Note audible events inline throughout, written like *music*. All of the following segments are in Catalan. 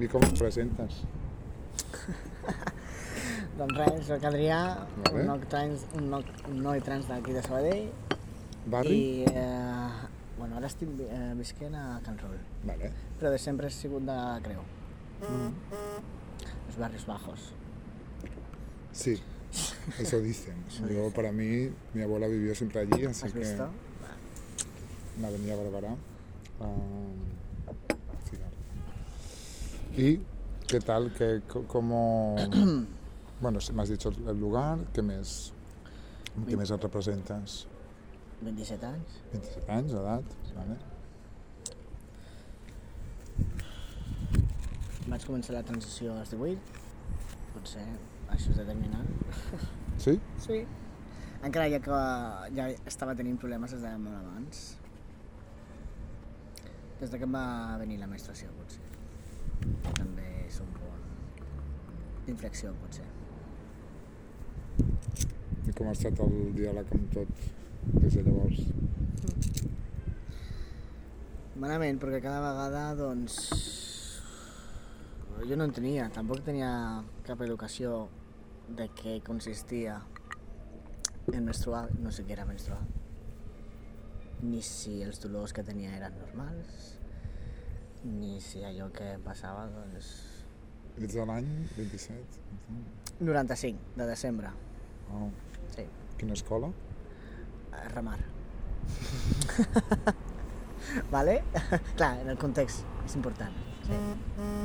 I com et presentes? *laughs* Doncs res, soc Adrià, Vale. un, noi trans, un, noi, un noi trans d'aquí de Sabadell Barri? i eh, bueno, ara estic eh, visquent a Can Rol, Vale. però de sempre he sigut de Creu, los barrios bajos. Sí, eso dicen. *laughs* Yo, para mí, mi abuela vivió siempre allí, así ¿Has que visto? en Avenida Barbará. Ah, sí, ¿Y qué tal? ¿Qué, co- cómo, *clears throat* bueno, me has dicho el lugar, ¿qué mes, qué mes et representes? 27 anys. 27 anys d'edat, vale. Vaig començar la transició als 18, potser això és determinant. *laughs* Sí? Sí. Encara ja que ja estava tenint problemes des de molt abans. Des de que em va venir la menstruació, potser. També és un punt d'inflexió, potser. I com ha estat el diàleg amb tot des de llavors? Malament, perquè cada vegada, doncs... Jo no en tenia, tampoc tenia cap educació de què consistia en menstruar, no sé què era menstruar. Ni si els dolors que tenia eren normals, ni si allò que passava, doncs... Ets de l'any 27? 95, de desembre, Oh. sí, Quina escola? a remar. *laughs* vale? *laughs* Clar, en el context és important. Sí.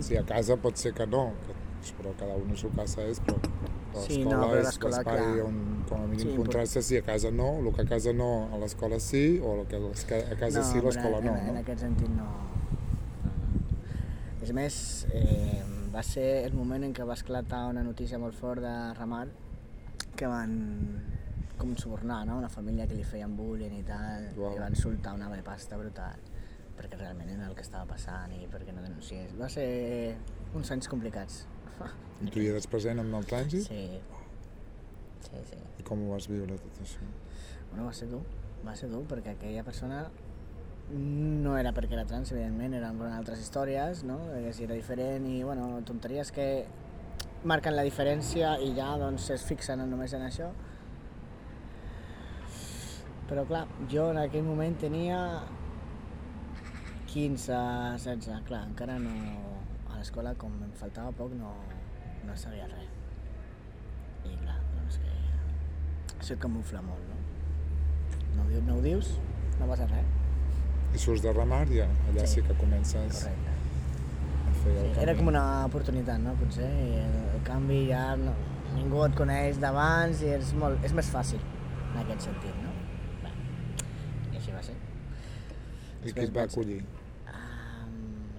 Sí, a casa pot ser que no, però cada un a su casa és, però l'escola Sí, no, però és l'espai on com a mínim Sí, contrasta si a casa no, el que a casa no, a l'escola sí, o el que a casa sí, a l'escola no, en, en no? aquest sentit no. no, no. És més, eh, va ser el moment en què va esclatar una notícia molt fort de Ramar que van com subornar no? una família que li feien bullying i tal, Uau. i van soltar una pasta brutal perquè realment era el que estava passant i perquè no denunciés. Va ser uns anys complicats. I tu hi eres present amb el trànsit? Sí, sí, sí. I com ho vas viure tot això? Bueno, va ser dur, va ser dur, perquè aquella persona no era perquè era trans, evidentment, eren altres històries, no? Que si era diferent i, bueno, tonteries que marquen la diferència i ja, doncs, es fixen només en això. Però, clar, jo en aquell moment tenia 15, 16, clar, encara no... A l'escola, com em faltava poc, no, no sabia res. I, clar, doncs que... Això et camufla molt, no? No no ho dius, no passa res. I surts de remar i allà sí, Sí. que comences Correcte. a fer el Sí, camí. era com una oportunitat, no? Potser, i el, canvi ja no, ningú et coneix d'abans i és, molt, és més fàcil en aquest sentit, no? Bé, I així va ser. I qui et va acollir Um,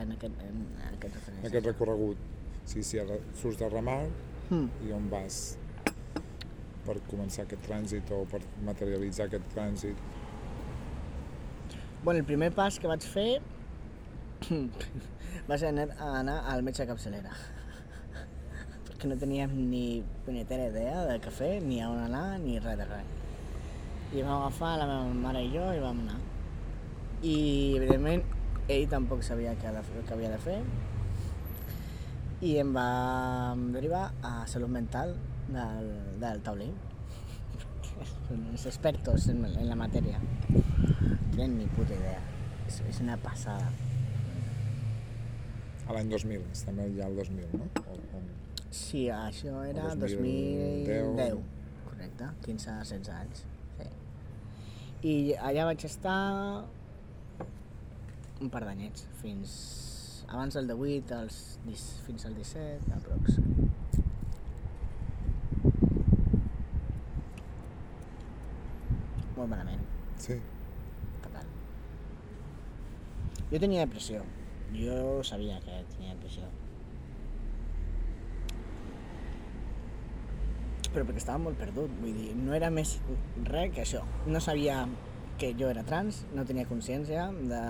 en aquest, en aquest en aquest recorregut? Sí, sí, ara surts de remar Hmm. i on vas per començar aquest trànsit o per materialitzar aquest trànsit? Bueno, el primer pas que vaig fer *clears throat* va ser anar, anar al metge de capçalera. *laughs* Perquè no teníem ni punyetera idea de què fer, ni a on anar, ni res de res. I vam agafar la meva mare i jo i vam anar. I, evidentment, ell tampoc sabia què, de, què havia de fer i em va derivar a salut mental del, del taulí. *laughs* Són els expertos en, en la matèria. Tenen ni puta idea. És, és una passada. A l'any 2000, estem ja al 2000, no? O, o... Sí, això era El 2010. 2010. Correcte, 15-16 anys. Sí. I allà vaig estar un par d'anyets, fins abans del 18, als, fins al 17, aprox. Molt malament, Sí. Jo tenia depressió. Jo sabia que tenia depressió. Però perquè estava molt perdut, vull dir, no era més res que això. No sabia que jo era trans, no tenia consciència de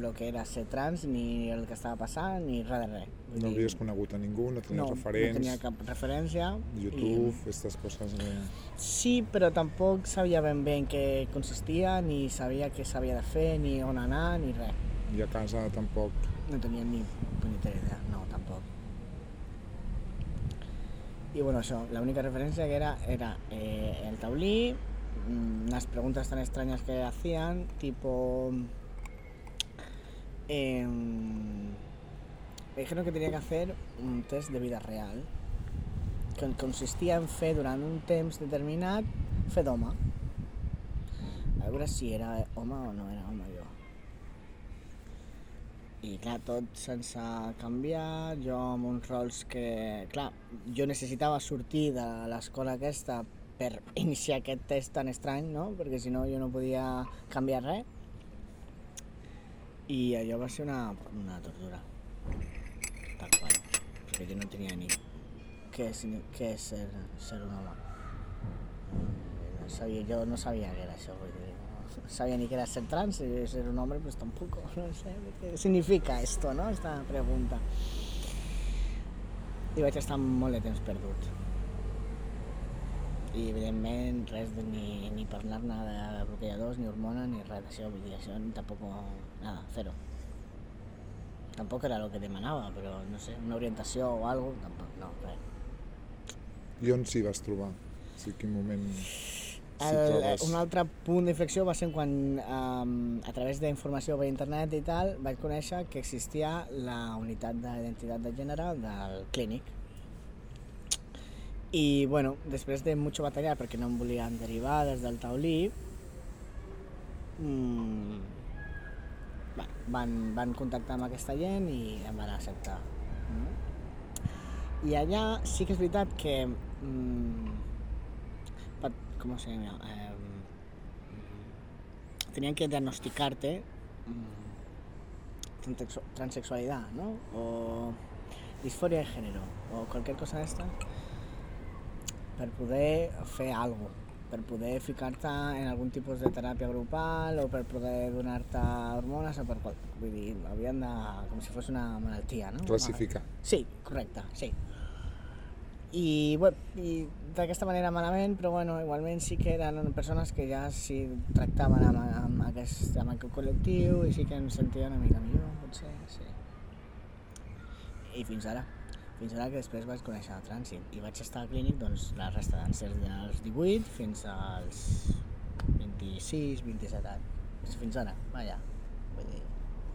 lo que era ser trans, ni el que estava passant, ni res de res. Vull No dir, havies conegut a ningú, no tenies no, referents, no tenia cap referència. YouTube, aquestes coses de... Sí, però tampoc sabia ben bé en què consistia, ni sabia què s'havia de fer, ni on anar, ni res. I a casa No tenia ni punyetera idea, no, tampoc. Y bueno, eso, la única referencia que era era eh, el taulí, mm, unas preguntas tan extrañas que hacían, tipo... em, me dijeron que tenía que hacer un test de vida real, que consistia en fer durant un temps determinat, fer d'home. A veure si era home o no era home jo. I clar, tot sense canviar, jo amb uns rols que... Clar, jo necessitava sortir de l'escola aquesta per *laughs* iniciar aquest test tan estrany, no? Perquè si no jo no podia canviar res. I allò va ser una, una tortura. Tal qual. Perquè jo no tenia ni què és, què és ser, ser un home. No sabia, yo no sabía qué era eso, vull dir, sabía ni qué era ser trans, ser un hombre pues tampoco, *laughs* no sé qué significa esto, no? Esta pregunta. I vaig estar molt de temps perdut. I evidentment res de ni, ni parlar-ne de bloqueadors, ni hormones, ni res d'això, vull dir, això tampoc, nada, cero. Tampoc era el que demanava, però no sé, una orientació o alguna cosa, tampoc, no, res. I on s'hi vas trobar? O sigui, quin moment El, trobes? un altre punt d'inflexió va ser quan, um, a través d'informació per internet i tal, vaig conèixer que existia la unitat d'identitat de gènere del clínic. I, bueno, després de mucho batallar perquè no em volien derivar des del taulí, mm, va, van, van contactar amb aquesta gent i em van acceptar. Mm? I allà sí que és veritat que mm, pa- ¿cómo se llama? Eh, tenían que diagnosticarte mm, transexu- transexualidad, ¿no? O disforia de género, o cualquier cosa de esta, per poder fer algo, per poder ficar-te en algun tipus de teràpia grupal o per poder donar-te hormones o per qual... Vull dir, havien de... com si fos una malaltia, no? Classificar. Sí, correcte, sí. I, bueno, i d'aquesta manera malament, però bueno, igualment sí que eren persones que ja s'hi tractaven amb, amb, aquest, amb aquest col·lectiu i sí que ens sentia una mica millor, potser, sí. I fins ara, fins ara que després vaig conèixer el trànsit i vaig estar al clínic doncs, la resta d'anys, des dels 18 fins als 26, 27 anys. Fins ara, vaja, vull dir,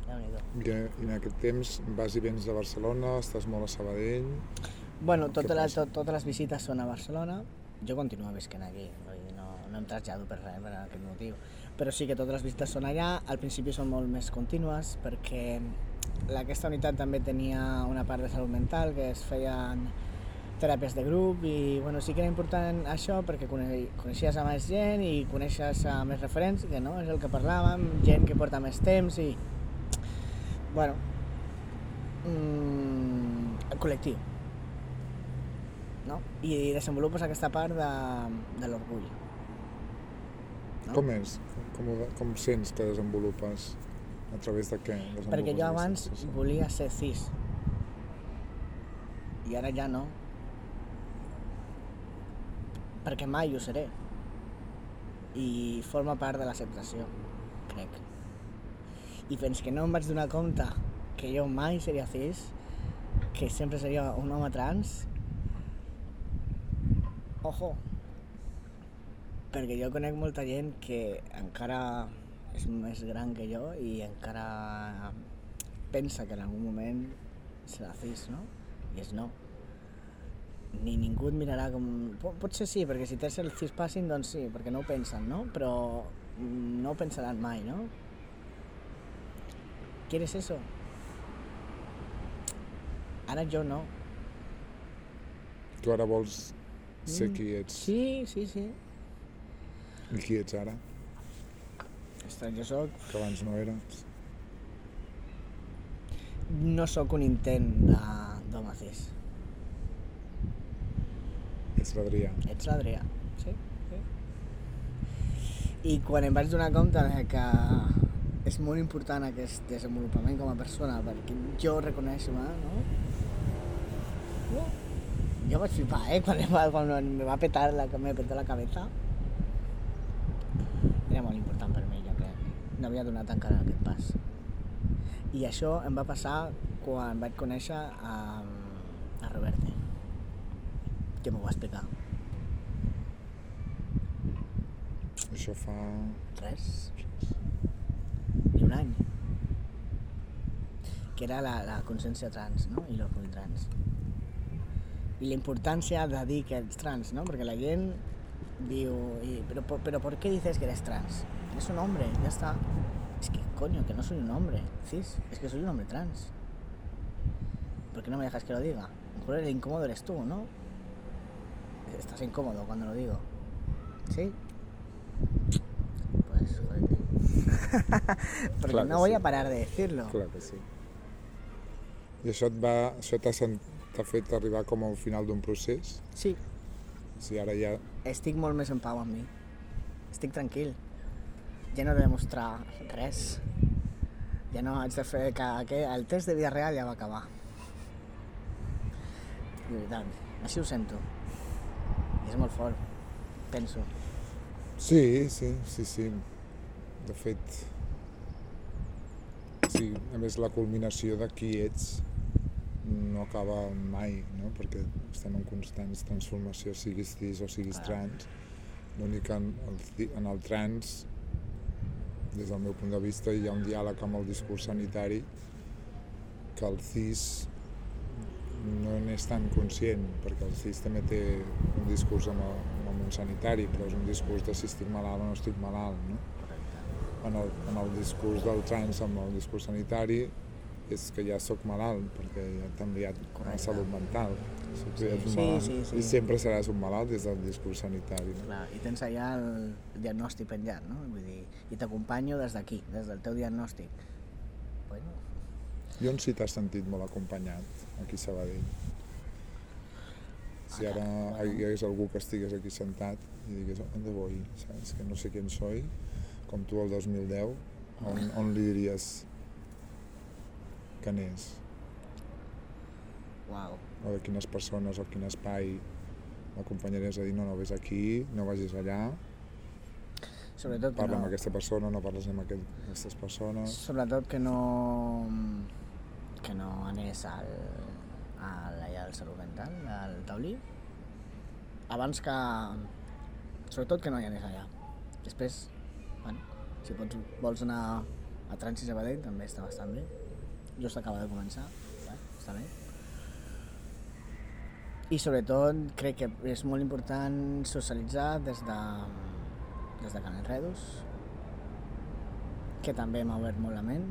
déu nhi I en aquest temps vas i vens de Barcelona, estàs molt a Sabadell... Bueno, totes les, tot, totes les visites són a Barcelona. Jo continuo visquent aquí, no, no em trasllado per res, per aquest motiu. Però sí que totes les visites són allà, al principi són molt més contínues, perquè aquesta unitat també tenia una part de salut mental, que es feien teràpies de grup i bueno, sí que era important això perquè cone- coneixies a més gent i coneixes a més referents, que no és el que parlàvem, gent que porta més temps i bueno, mm, el col·lectiu no? i desenvolupes aquesta part de, de l'orgull. No? Com és? Com, com sents que desenvolupes? A través de què? Perquè jo abans sensació? volia ser cis i ara ja no. Perquè mai ho seré. I forma part de l'acceptació, crec. I fins que no em vaig donar compte que jo mai seria cis, que sempre seria un home trans, ojo, perquè jo conec molta gent que encara és més gran que jo i encara pensa que en algun moment serà cis, no? I és no. Ni ningú et mirarà com... Po- Potser sí, perquè si tens el cis passing, doncs sí, perquè no ho pensen, no? Però mm, no ho pensaran mai, no? ¿Quieres eso? Ara jo no. Tu ara vols Mm, qui ets Sí, sí, sí. i qui ets ara, Ostres, jo soc... que abans no eres. No sóc un intent de- d'home cis. Ets l'Adrià. Ets l'Adrià, sí, sí. I quan em vaig donar compte de que és molt important aquest desenvolupament com a persona, perquè jo reconèixer-me, no? Uh, jo vaig flipar, eh? Quan, quan me va petar la, me petó la cabeza. Era molt important per mi, jo crec. No havia donat encara aquest pas. I això em va passar quan vaig conèixer a, a Roberte, que m'ho va explicar. Això fa... Res. Ni un any. Que era la, la consciència trans, no? I l'orgull trans. I la importància de que ets trans, ¿no? Porque la gent diu, y, pero, por- pero ¿por qué dices que eres trans? Eres un hombre, ya está. Es que, coño, que no soy un hombre, cis, es que soy un hombre trans. ¿Por qué no me dejas que lo diga? A lo mejor el incómodo eres tú, ¿no? Estás incómodo cuando lo digo. ¿Sí? Pues. *laughs* Porque Claro que no voy sí. a parar de decirlo. Clar que sí. I això et va... Això t'ha t'ha fet arribar com al final d'un procés? Sí, Si ara ja... estic molt més en pau amb mi. Estic tranquil. Ja no he de demostrar res. Ja no haig de fer que, que el test de vida real ja va acabar. De veritat, així ho sento. I és molt fort, penso. Sí, sí, sí, sí. De fet, sí, a més la culminació de qui ets no acaba mai, no? perquè estem en constants transformació, siguis cis o siguis trans. L'únic que en el, en el trans, des del meu punt de vista, hi ha un diàleg amb el discurs sanitari que el cis no n'és tan conscient, perquè el CIS també té un discurs amb el, amb el món sanitari, però és un discurs de si estic malalt o no estic malalt. No? En, el, en el discurs del trans, amb el discurs sanitari, és que ja sóc malalt, perquè ja t'ha enviat a Correcte. salut mental. Sí, sí, malalt. sí, sí. I sempre seràs un malalt des del discurs sanitari. No? Clar, i tens allà el diagnòstic penjat, no? Vull dir, i t'acompanyo des d'aquí, des del teu diagnòstic. Bueno, I on sí t'has sentit molt acompanyat, aquí a Sabadell? Si ara hi hagués algú que estigués aquí sentat i digués, on de voy? Saps? Que no sé quién soy, com tu el 2010, on, on li diries que n'és? uau. O de quines persones o quin espai l'acompanyaries a dir no, no vés aquí, no vagis allà, Sobretot parla no... amb aquesta persona, no parles amb aquest, aquestes persones... Sobretot que no... que no anés al, al, allà al salut mental, al taulí. Abans que... Sobretot que no hi anés allà. Després, bueno, si pots, vols anar a Trans i Sabadell també està bastant bé. Just acaba de començar, bueno, està bé. I sobretot crec que és molt important socialitzar des de, des de Can Enredos, que també m'ha obert molt la ment.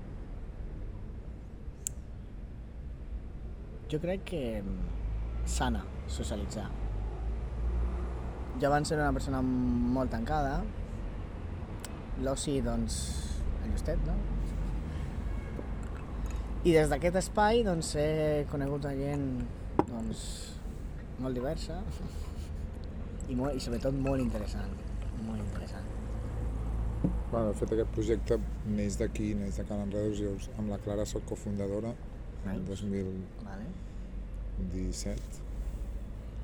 Jo crec que mm, sana socialitzar. Jo abans era una persona molt tancada, l'oci, doncs, en justet, no? I des d'aquest espai, doncs, he conegut a gent, doncs, molt diversa i, molt, i sobretot molt interessant, molt interessant. Bueno, de fet, aquest projecte neix d'aquí, neix de Can Enredos, jo amb la Clara soc cofundadora el Veus? 2017, Vale?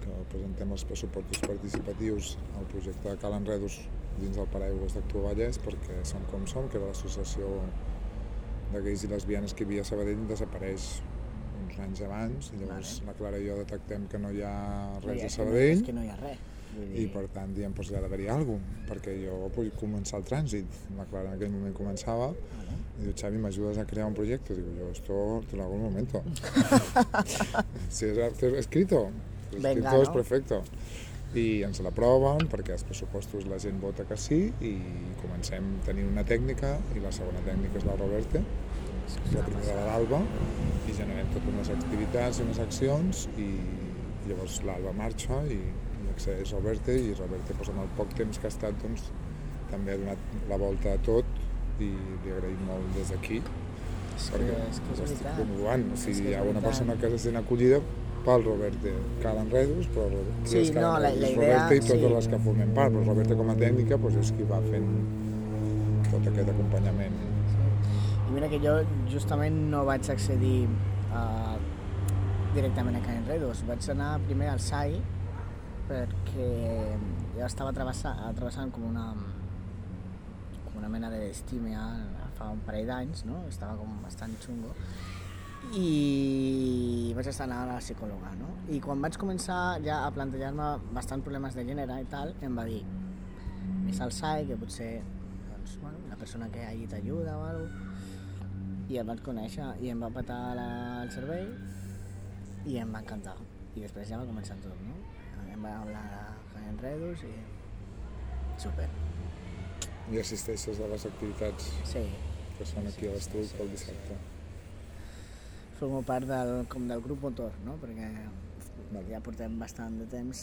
que presentem els pressupostos participatius al projecte de Cal Enredos dins del paraigües d'Actua Vallès, perquè Som Com Som, que era l'associació de gais i lesbianes que hi havia a Sabadell, desapareix uns anys abans, i llavors Vale. la Clara i jo detectem que no hi ha No res a no- Sabadell, És que no hi ha res. Vull dir, i per tant diem, doncs hi ha d'haver-hi alguna cosa, perquè jo vull començar el trànsit. La Clara en aquell moment començava, Vale. y digo, Xavi, ¿me ayudas a crear un proyecto? Digo, yo esto te lo hago en un momento. *laughs* si es escrito, el Venga, escrito es ¿no? perfecto. I ens l'aproven perquè als pressupostos la gent vota que sí i comencem a tenir una tècnica i la segona tècnica és la és la primera de l'Alba i generem totes unes activitats i unes accions i llavors l'Alba marxa i, i accedeix a Roberte i Roberte doncs, amb el poc temps que ha estat doncs, també ha donat la volta a tot i li agraïm molt des d'aquí perquè és que és veritat. promovant. O sigui, hi ha una persona que se sent acollida pel Roberte Cal Enredos, però Roberte Sí, no, la- la idea- Roberte i totes sí. les que formem part, però Roberte com a tècnica doncs, és qui va fent tot aquest acompanyament. I mira que jo justament no vaig accedir uh, directament a Can Enredos. Vaig anar primer al SAI perquè jo estava travessant, travessant com una com una mena de estímia fa un parell d'anys, no? estava com bastant xungo, i vaig estar anant a la psicòloga, no? I quan vaig començar ja a plantejar-me bastant problemes de gènere i tal, em va dir, és el SAI, que potser doncs, bueno, una persona que allí t'ajuda o alguna i el vaig conèixer i em va petar la, el cervell i em va encantar. I després ja va començar tot, no? Em va hablar de enredos i... Super. I assisteixes a les activitats Sí, que són aquí a l'Estuc pel dissabte. Formo part del, com del grup motor, no? Perquè Vale. ja portem bastant de temps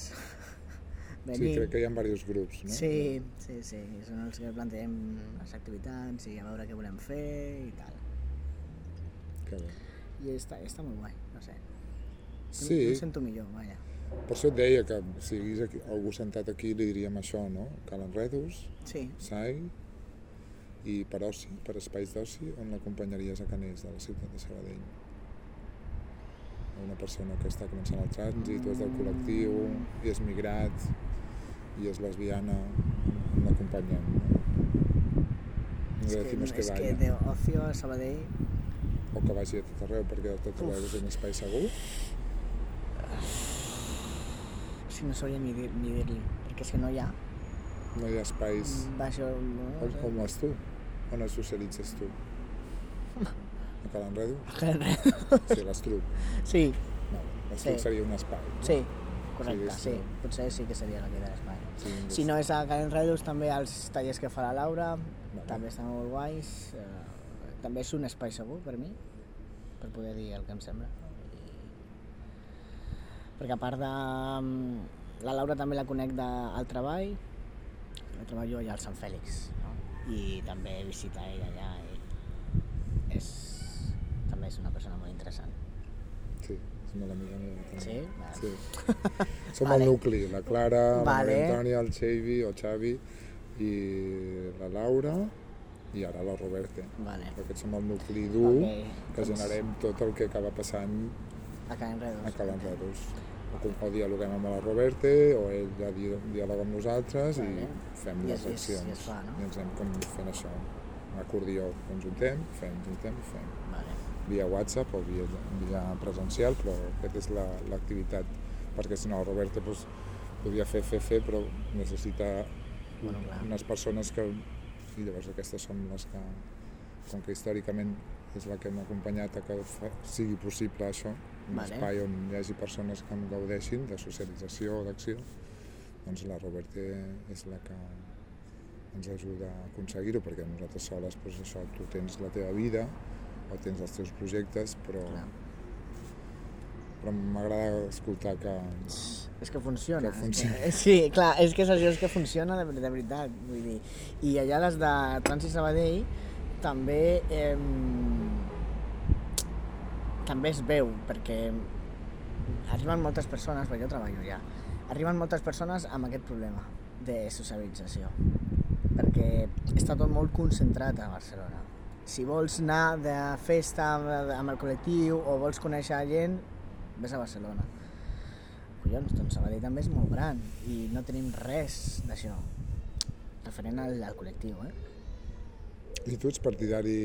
Sí, venint. crec que hi ha diversos grups, no? Sí, sí, sí, són els que plantegem les activitats i a veure què volem fer i tal. Que bé. I està, està molt guai, no sé. Sí. Em sento millor, vaja. Per això et deia que si hi hagués aquí, algú sentat aquí li diríem això, no? Cal enredos, Sí, SAI i per oci, per espais d'oci, on l'acompanyaries a Canés, de la ciutat de Sabadell? Una persona que està començant el trànsit, o és del col·lectiu, i és migrat, i és lesbiana, l'acompanyem, no? No és que, que és que de ocio a Sabadell o que vagi a tot arreu, perquè a tot arreu és un espai segur. *sighs* si no sabria ni dir- ni dir-li, perquè és que no hi ha. No hi ha espais... Baixo... No, On, on vas tu? On es socialitzes tu? *laughs* A Cal Enredo? Sí, l'Estruc. sí, No, l'Estruc Sí. seria un espai. no? sí, correcte, és- sí, potser sí que seria la de l'espai. Sí, Si no és a Can Enredos, també els tallers que fa la Laura, Vale. també estan molt guais. Eh, també és un espai segur per mi, per poder dir el que em sembla. I... Perquè a part de... mm, La Laura també la conec del treball, jo treballo allà al Sant Fèlix, no? i també visita ella allà i és... és una persona molt interessant. Sí, és molt amiga meva. també. Sí? *laughs* Vale. Sí. Som Vale. el nucli, la Clara, la Vale. Maria Antònia, el Xavi o Xavi i la Laura i ara la Roberta. Vale. Aquests som el nucli dur Ok, que doncs- generem tot el que acaba passant A Can Enredos. a Cal Enredos. O, com- o dialoguem amb la Roberta o ell ja di- dialoga amb nosaltres Vale. i fem I les es- i accions. i es fa, no? I ens anem com fent això. Acordió, ens juntem, fem, juntem i fem. Vale. Via WhatsApp o via, via presencial, però aquesta és la- l'activitat. perquè si no, la Roberta doncs, podria fer, fer, fer, però necessita Bueno, clar. unes persones que... I llavors aquestes són les que, com que històricament és la que hem acompanyat a que fa, sigui possible això, un Vale. espai on hi hagi persones que en gaudeixin de socialització o d'acció, doncs la Roberta és la que ens ajuda a aconseguir-ho, perquè nosaltres soles, doncs això, tu tens la teva vida o tens els teus projectes, però, Clar. però m'agrada escoltar que, És que funciona. Que funciona. *laughs* Sí, clar, és que és això, és que funciona de, de veritat. Vull dir. I allà des de Trànsit Sabadell també eh, també es veu, perquè arriben moltes persones, perquè jo treballo allà, arriben moltes persones amb aquest problema de socialització, perquè està tot molt concentrat a Barcelona. Si vols anar de festa amb, el col·lectiu o vols conèixer gent, vés a Barcelona. Collons, doncs Sabadell també és molt gran i no tenim res d'això referent al, al col·lectiu, eh? I tu ets partidari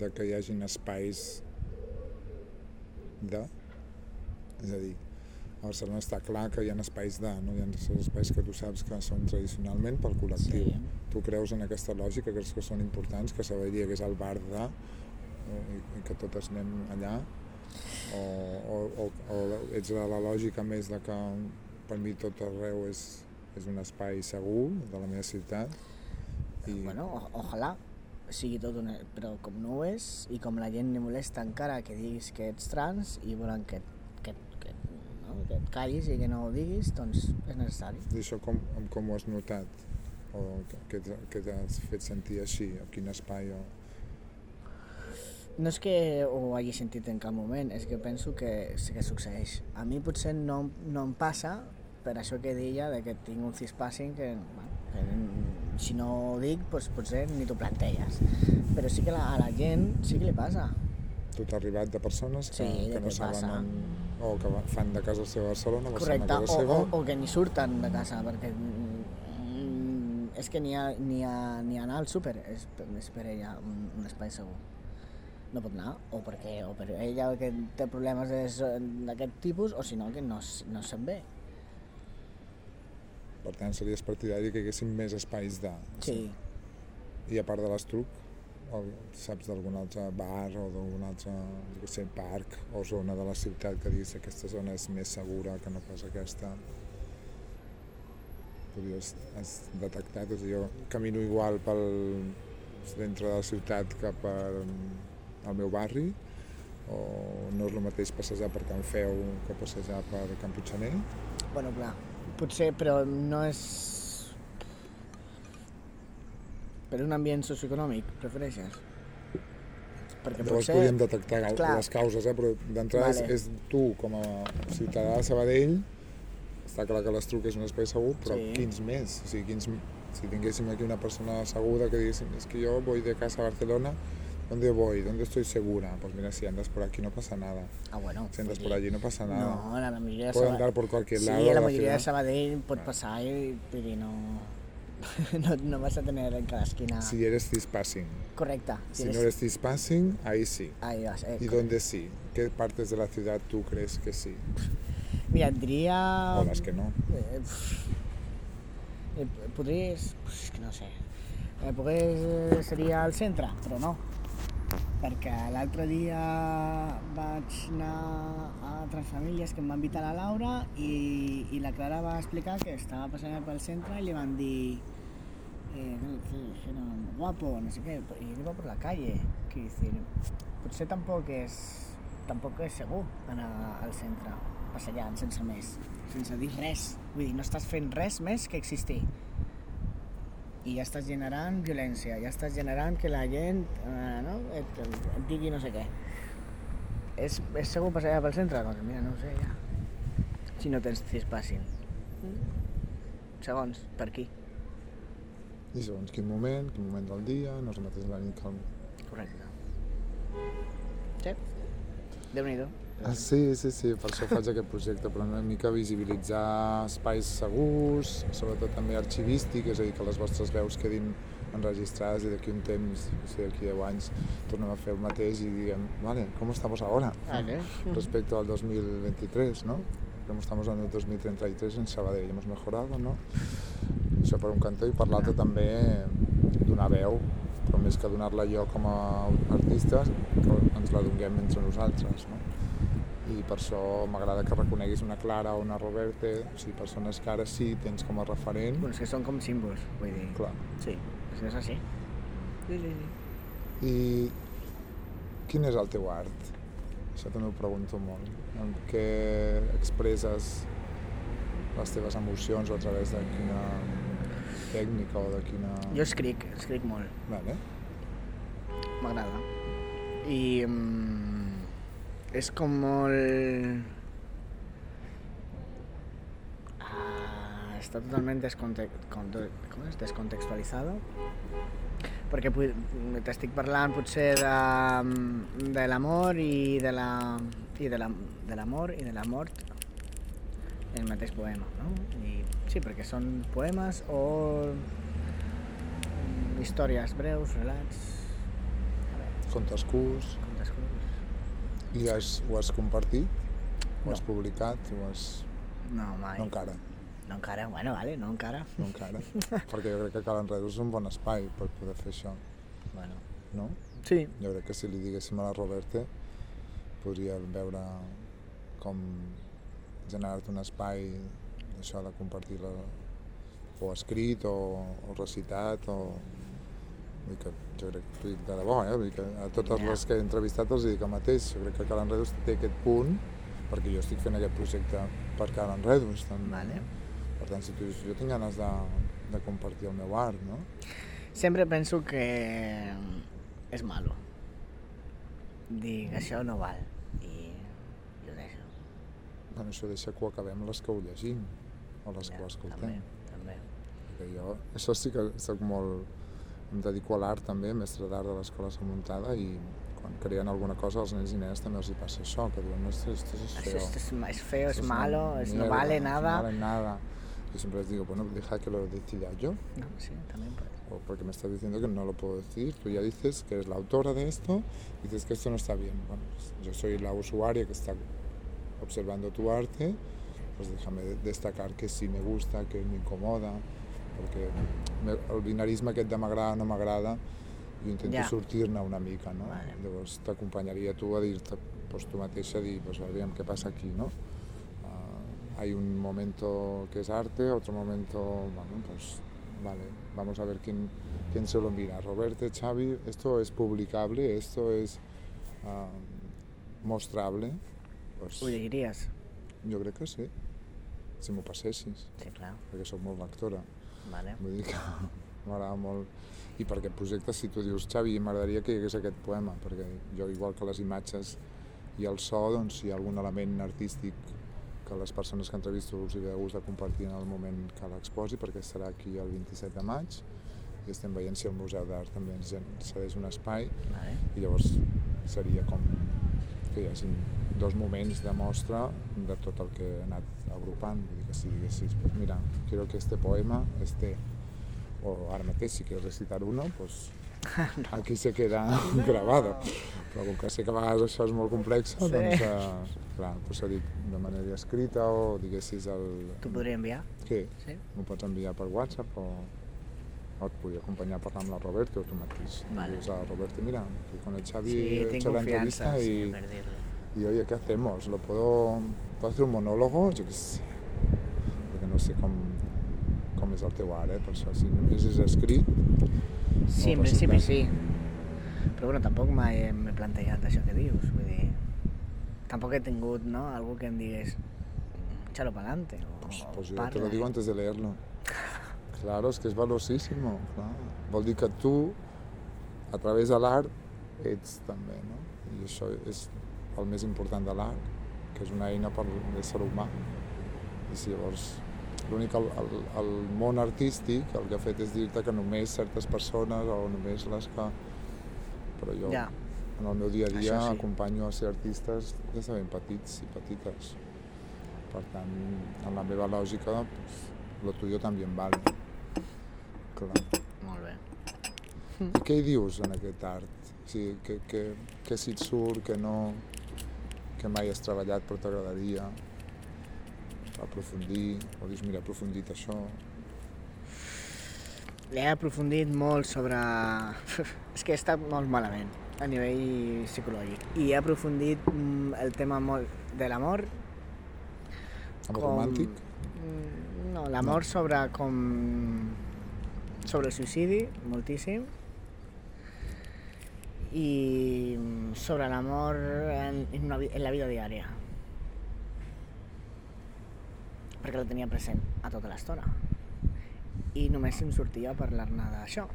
de que hi hagin espais de... És a dir, a Barcelona està clar que hi ha espais de, no? hi ha espais que tu saps que són tradicionalment pel col·lectiu. Sí. Tu creus en aquesta lògica, creus que són importants, que Sabadell hi hagués el bar de, o, i, i que totes anem allà, o, o, o, o ets de la lògica més de que per mi tot arreu és, és un espai segur de la meva ciutat, i Bueno, ojalà sigui tot una... però com no ho és i com la gent li molesta encara que diguis que ets trans i volen que, que, que, no? que et callis i que no ho diguis, doncs és necessari. I això com, com ho has notat? O que, que que t'has fet sentir així? A quin espai? O... No és que ho hagi sentit en cap moment, és que penso que sí que succeeix. A mi potser no, no em passa per això que deia de que tinc un cispassing que, bueno, que si no ho dic, doncs potser ni t'ho planteges. Però sí que la, a la gent sí que li passa. Tu t'ha arribat de persones que, Sí, de que no què saben passa. on, o que fan de casa seva a Barcelona, Barcelona Correcte, casa o, seva, o, o que ni surten de casa, perquè mm, és que ni, a, ni, a, ni anar al súper és, és per ella un, un espai segur. No pot anar, o perquè o per ella que té problemes d'aquest tipus, o si no, que no, no se'n ve. Per tant, series partidari que hi haguessin més espais de... Sí. I a part de l'estruc, o saps d'algun altre bar o d'algun altre, què sé, parc o zona de la ciutat que diguis aquesta zona és més segura que no pas aquesta? Tu has, detectat, o sigui, jo camino igual pel centre de la ciutat que per al meu barri o no és el mateix passejar per Can Feu que passejar per Can Puiggener? Bueno, clar, potser, però no és... Per un ambient socioeconòmic, prefereixes? Perquè Llavors potser... podríem detectar Clar. Clar. les causes, eh? però d'entrada Vale. és, és tu com a ciutadà de Sabadell, està clar que l'Estruc és un espai segur, però Sí. quins més? O sigui, quins, si tinguéssim aquí una persona asseguda que diguéssim, es que yo voy de casa a Barcelona, ¿dónde voy? ¿Dónde estoy segura? Pues mira, si andas por aquí no pasa nada. Ah, bueno. Si andas vull por dir, allí no pasa nada. No, la majoria de Sabadell... andar por cualquier sí, lado de la majoria de. Sabadell pot passar i, vull dir, no... *laughs* no, no vas a tener en cada esquina... Si eres cispassing. Correcta. Si no eres cispassing, ahí sí. Ahí vas, eh, ¿Y dónde sí? ¿Qué partes de la ciudad tú crees que sí? Mira, et diria... O las que no. Eh, pf, eh, podries... pf, És que no sé. Eh, pogués, seria al centre, però no. Perquè l'altre dia vaig anar a altres famílies que em van invitar la Laura i, i la Clara va explicar que estava passant pel centre i li van dir eh, que, que era guapo, no sé què, i ell va per la calle. Que decir, potser tampoc és, tampoc és segur anar al centre passejant sense més, sense dir res. Vull dir, no estàs fent res més que existir. I ja estàs generant violència, ja estàs generant que la gent eh, no? et, et digui no sé què. És, és segur passejar pel centre? Doncs mira, no ho sé ja. Si no tens cispassing. Segons, per qui? I segons quin moment, quin moment del dia, no és el mateix la nit que el... Correcte. Sí. Déu-n'hi-do. Ah, sí, sí, sí, per això faig aquest projecte, però una mica visibilitzar espais segurs, sobretot també arxivístic, és a dir, que les vostres veus quedin enregistrades i d'aquí un temps, o sigui, d'aquí 10 anys, tornem a fer el mateix i diguem, vale, com estamos ahora? Vale. Respecto al 2023, ¿no? Como estamos en el 2033 en Sabadell, hemos mejorado, no? Això per un cantó i per l'altre també donar veu, però més que donar-la jo com a artista, que ens la donguem entre nosaltres, no? I per això m'agrada que reconeguis una Clara o una Roberte, o sigui, persones que ara sí tens com a referent, Bueno, és que són com símbols, vull dir. clar. Sí, és així. Sí, sí, sí. I quin és el teu art? Això també ho pregunto molt. En què expresses les teves emocions o a través de quina tècnica o de quina... Jo escric, escric molt. Vale. M'agrada. I mm, és com molt... Ah, està totalment desconte... conte- com és? descontextualitzado perquè t'estic parlant potser de, de l'amor i de la i de la, de l'amor i de la mort en el mateix poema, no? I, sí, perquè són poemes o mm, històries breus, relats, Contes curts. contes curts. I has, ho has compartit? Ho No. has publicat? Ho has... No, mai. No encara. No encara, bueno, vale, no encara. No encara. Perquè jo crec que Cal Enredo és un bon espai per poder fer això, Bueno. no? Sí, Jo crec que si li diguéssim a la Roberte podria veure com generar-te un espai d'això de compartir la, o escrit o, o recitat o vull que jo crec que de debò, eh? Vull que a totes Ja. les que he entrevistat els dic el mateix, jo crec que Cal Enredos té aquest punt perquè jo estic fent aquest projecte per Cal Enredos. Vale. Per tant, si tu dius, jo tinc ganes de, de compartir el meu art, no? sempre penso que és malo. Dic, això no val. I, i ho deixo. Bueno, això deixa que ho acabem les que ho llegim o les que ho Ja, escoltem. També, també. Perquè jo, això sí que soc molt... Em dedico a l'art també, mestre d'art de l'escola Samuntada i quan creen alguna cosa als nens i nenes també els hi passa això, que diuen, no, esto, esto es Això feo. és, és, és feo, és esto malo, és, no vale no nada. vale nada. Yo siempre les digo, bueno, deja que lo decida yo, No, sí, también puede. o porque me estás diciendo que no lo puedo decidir. Tú ya dices que eres la autora de esto, dices que esto no está bien. Bueno, pues yo soy la usuaria que está observando tu arte, pues déjame de- destacar que sí me gusta, que m'incomoda, perquè me- el binarisme aquest de m'agrada no m'agrada, jo intento Ja. sortir-ne una mica, no? Vale. Llavors t'acompanyaria tu a dir-te, pues, tu mateixa a dir, pues, aviam què passa aquí, no? Hay un momento que es arte, otro momento, bueno, pues vale, vamos a ver quién, quién se lo mira. Roberto, Xavi, esto es publicable, esto es ah, mostrable. Pues, Ho llegiries? jo crec que sí, si m'ho passessis, Sí, clar. perquè sóc molt lectora. Vale. Vull dir que *laughs* m'agrada molt. I per aquest projecte, si tu dius, Xavi, m'agradaria que hi hagués aquest poema, perquè jo, igual que les imatges i el so, doncs si hi ha algun element artístic que les persones que entrevisto us hi gust de compartir en el moment que l'exposi, perquè serà aquí el 27 de maig, i estem veient si el Museu d'Art també ens en- cedeix un espai, Vale. i llavors seria com que hi hagi dos moments de mostra de tot el que he anat agrupant. Vull dir que si diguessis, pues mira, quiero que este poema esté, o ara mateix si quieres recitar uno, pues *laughs* aquí se queda *laughs* grabado. Però com que sé que a vegades això és molt complex, Sí. doncs, eh, clar, pues s'ha dit de manera escrita o diguessis el... T'ho podria enviar? Sí, Sí? m'ho pots enviar per WhatsApp o, o et podria acompanyar a parlar amb la Roberta o tu mateix. Vale. Dius a la Roberta, mira, que con el Xavi Sí, he hecho la entrevista sí, y, dir-li. y oye, ¿qué hacemos? ¿Lo puedo, puedo hacer un monólogo? Jo què sé, perquè no sé com, com és el teu art, eh? per això, si només és escrit, Sí, en No principi sí. Però bueno, tampoc mai m'he plantejat això que dius, vull dir... Tampoc he tingut, no?, algú que em digués échalo para adelante o, pues, pues yo te lo digo eh? antes de leerlo. *laughs* Claro, es que és valiosíssimo, clar. Vol dir que tu, a través de l'art, ets també, no? I això és el més important de l'art, que és una eina per l'ésser humà. I si llavors l'únic, el, el, el món artístic el que ha fet és dir-te que només certes persones o només les que... Però jo, Ja. en el meu dia a dia, sí. acompanyo a ser artistes des de ben petits i petites. Per tant, en la meva lògica, pues, lo tuyo también vale. Clar. Molt bé. I què hi dius en aquest art? O sigui, que, que, que si et surt, que no, que mai has treballat però t'agradaria aprofundir, o dius, mira, he aprofundit això, He aprofundit molt sobre... *laughs* És que he estat molt malament a nivell psicològic. I he aprofundit mm, el tema molt de l'amor. amor romàntic, Mm, No, l'amor sobre com... sobre el suïcidi, moltíssim. I mm, sobre l'amor en, en, una, en la vida diària. Perquè la tenia present a tota l'estona. I només em sortia parlar-ne d'això.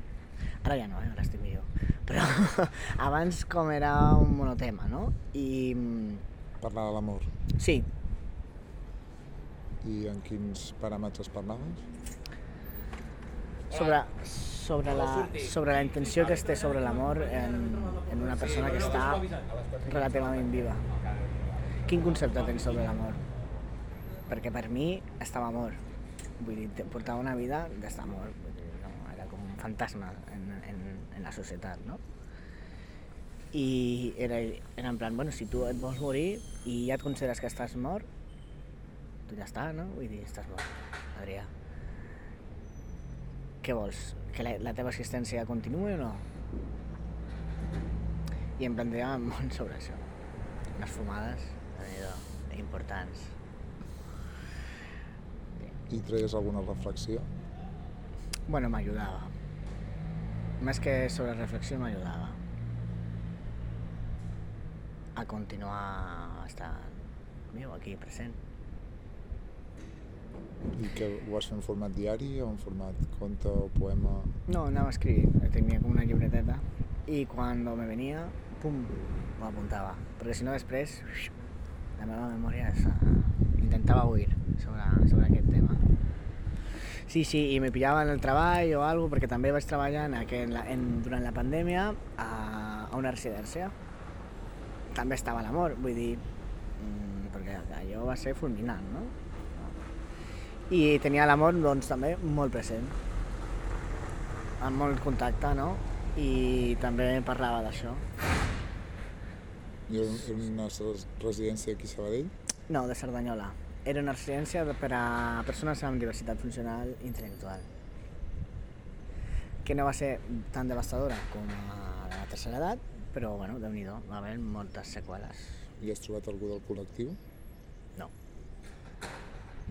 Ara ja no, eh? ara estic millor. Però *laughs* abans com era un monotema, no? I mm, parlar de l'amor. sí, I en quins paràmetres parlaves? sobre, sobre, la, sobre la intenció que es té sobre l'amor en, en una persona que està relativament viva. Quin concepte tens sobre l'amor? Perquè per mi estava mort. Vull dir, portava una vida d'estar mort. Vull dir, no, era com un fantasma en, en, en la societat, no? I era, era en plan, bueno, si tu et vols morir i ja et consideres que estàs mort, tu ja està, no? Vull dir, estàs mort, Adrià. Què vols? Que la, la teva existència continuï o no? I em plantejava molt sobre això. Unes fumades, déu importants. I treies alguna reflexió? Bueno, m'ajudava. Més que sobre reflexió, m'ajudava. A continuar estant viu aquí, present. I que ho vas fer en format diari o en format conte o poema? No, anava escrivint, tenia com una llibreteta i quan me venia, pum, ho apuntava. Perquè si no després, la meva memòria uh, intentava oir sobre, sobre aquest tema. Sí, sí, i me pillava en el treball o alguna perquè també vaig treballar en, aquel, en, durant la pandèmia a, a una residència. També estava l'amor, vull dir, mm, perquè allò va ser fulminant, no? I tenia l'amor, doncs, també molt present. Amb molt contacte, no? I també parlava d'això. I era una residència aquí a Sabadell? No, de Cerdanyola. Era una residència per a persones amb diversitat funcional intel·lectual. Que no va ser tan devastadora com a la tercera edat, però, bueno, déu nhi va haver moltes seqüeles. I has trobat algú del col·lectiu? No.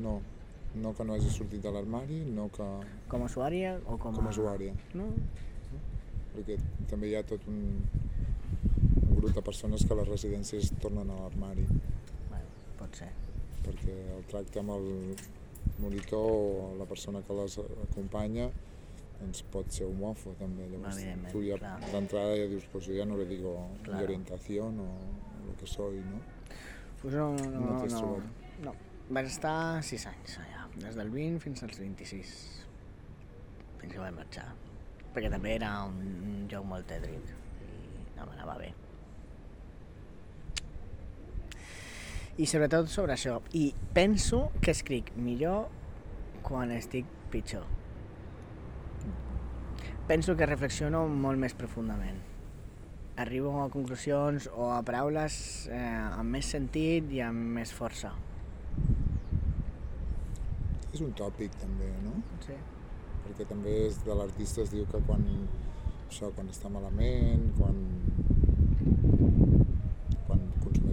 No. No que no hagi sortit de l'armari, no que... Com a usuària o com a... Com a usuària. No, Perquè també hi ha tot un, un grup de persones que a les residències tornen a l'armari, pot ser. perquè el tracte amb el monitor o la persona que les acompanya doncs pot ser homòfob també. Llavors tu ja d'entrada ja dius, pues yo ya no le digo Claro. mi orientación o lo que soy, no? Pues no, no, No no, no, trobat? no. Vaig estar 6 anys allà, des del 20 fins als 26, fins que vaig marxar. Perquè també era un, un lloc molt tètric i no m'anava bé. I sobretot sobre això. I penso que escric millor quan estic pitjor. Penso que reflexiono molt més profundament. Arribo a conclusions o a paraules eh, amb més sentit i amb més força. És un tòpic també, no? Sí. Perquè també és de l'artista es diu que quan, això, quan està malament, quan,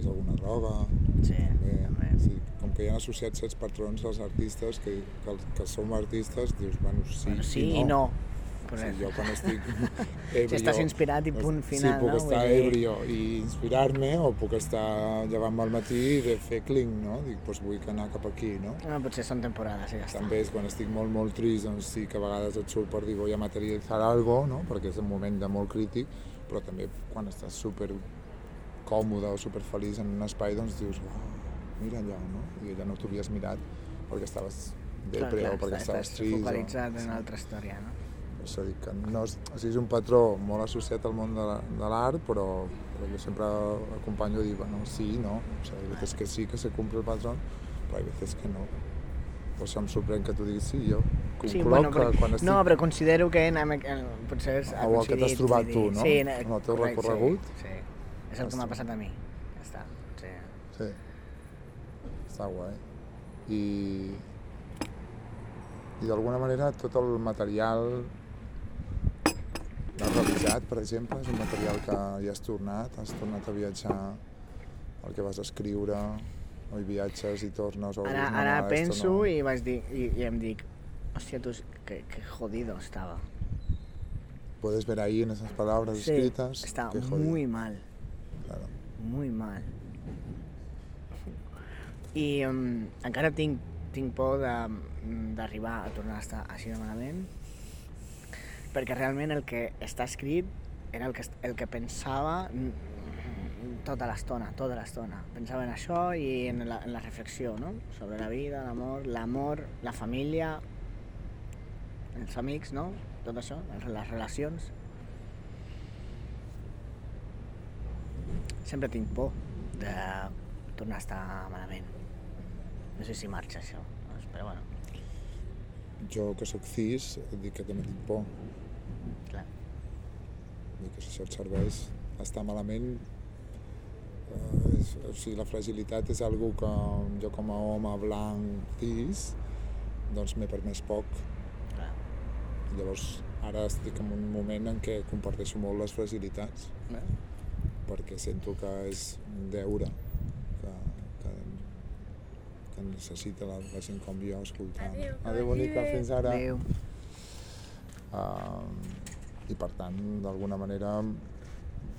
consumeix alguna droga, Sí, també, també. sí, com que hi ha associats certs patrons als artistes que, que, que som artistes, dius, bueno, sí, bueno, sí i i no. Sí, jo quan estic *laughs* ebrio... Si estàs inspirat i punt final, Sí, puc no? estar dir- ebrio i inspirar-me o puc estar llevant-me al matí i de fer cling, no? Dic, doncs vull anar cap aquí, no? No, potser són temporades i ja està. També és quan estic molt, molt trist, doncs sí que a vegades et surt per dir voy a materialitzar algo, no? perquè és un moment de molt crític, però també quan estàs super còmode o super feliç en un espai, doncs dius, oh, mira allà, no? I allà no t'ho havies mirat perquè estaves depre o perquè estaves estàs trist. focalitzat o... en una altra història, no? Per això dic que no és, o sigui, és un patró molt associat al món de la- de l'art, però, però jo sempre acompanyo a dir, bueno, sí, no. O sigui, hay veces que sí que se cumple el patrón, però hay veces que no. Per això em sorprèn que tu diguis sí, jo concloc Sí, bueno, però, quan estic... no, però considero que anem, potser és, ha O el que t'has trobat vull tu, dir, no? Sí, En el teu recorregut? Sí, sí. És el que m'ha passat a mi. Ja està. Sí. Sí. Està guai. I... I d'alguna manera tot el material l'has revisat, per exemple? És un material que ja has tornat? Has tornat a viatjar el que vas escriure? O hi viatges i tornes? O Ara, ara no, penso no. i vaig dir, i, i em dic, hòstia, tu, que, que jodido estava. Puedes ver ahí en esas palabras Sí, escritas. estaba qué jodido. muy mal. Claro. muy mal. I um, encara tinc, tinc por de- d'arribar a tornar a estar així de malament, perquè realment el que està escrit era el que, el que pensava mm, tota l'estona, tota l'estona. Pensava en això i en la, en la reflexió, no? Sobre la vida, l'amor, l'amor, la família, els amics, no? Tot això, les relacions. Sempre tinc por de tornar a estar malament. No sé si marxa això, doncs, però bueno, Jo, que sóc cis, dic que també tinc por. clar. Dir que si això et serveix estar malament eh, és, o sigui, la fragilitat és algo que jo com a home blanc cis doncs m'he permès poc clar. llavors ara estic en un moment en què comparteixo molt les fragilitats Bé, perquè sento que és un deure que, que, que necessita la, la gent com jo escoltar Adéu, Adéu bonica, fins ara Adéu. uh, i per tant d'alguna manera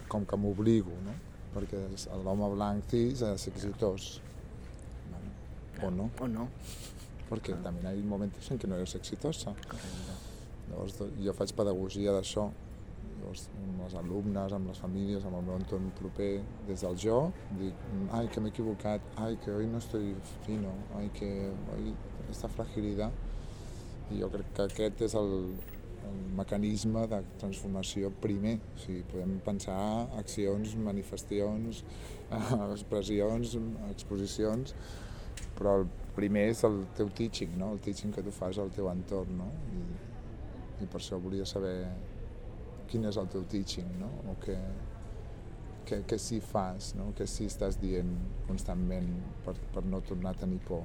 com que m'obligo no? perquè és- l'home blanc cis ha de ser exitós Vale. o no, O no. perquè també hi ha moments en què no eres exitosa Correcte. llavors jo faig pedagogia d'això llavors amb les alumnes, amb les famílies, amb el meu entorn proper des del jo, dic, ai que m'he equivocat, ai que hoy no estoy fino, ai que hoy esta fragilidad i jo crec que aquest és el, el mecanisme de transformació primer. O sigui, podem pensar accions, manifestacions, *laughs* expressions, exposicions, però el primer és el teu teaching, no? el teaching que tu fas al teu entorn, no? I, i per això volia saber quin és el teu teaching, no? o què, què, què sí fas, no? què sí estàs dient constantment per, per no tornar a tenir por,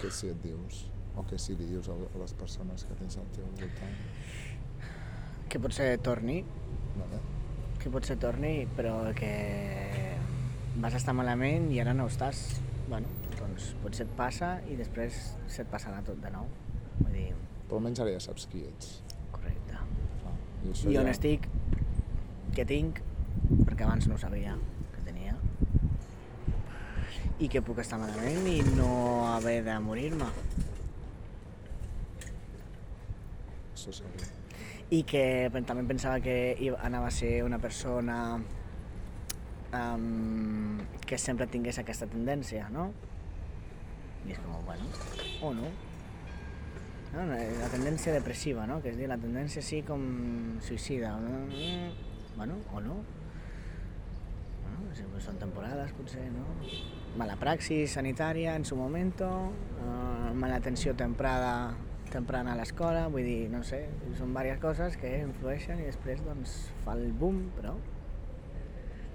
què sí et dius, o què sí li dius a, a les persones que tens al teu voltant. Que potser torni, Vale? que potser torni, però que vas estar malament i ara no ho estàs. Bueno, doncs potser et passa i després se't passarà tot de nou. Vull dir, Però almenys ara ja saps qui ets. I, I on ja... estic, què tinc, perquè abans no ho sabia que tenia, i que puc estar malament i no haver de morir-me. Això segur. I que també pensava que anava a ser una persona um, que sempre tingués aquesta tendència, no? I és com, bueno, o no. No la tendència depressiva, no? Que es diu la tendència així com suïcida. No? Bueno, o no. Bueno, si són temporades, potser, no? Mala praxis sanitària en su momento, uh, mala atenció temprada temprana a l'escola, vull dir, no sé, són diverses coses que influeixen i després doncs fa el boom, però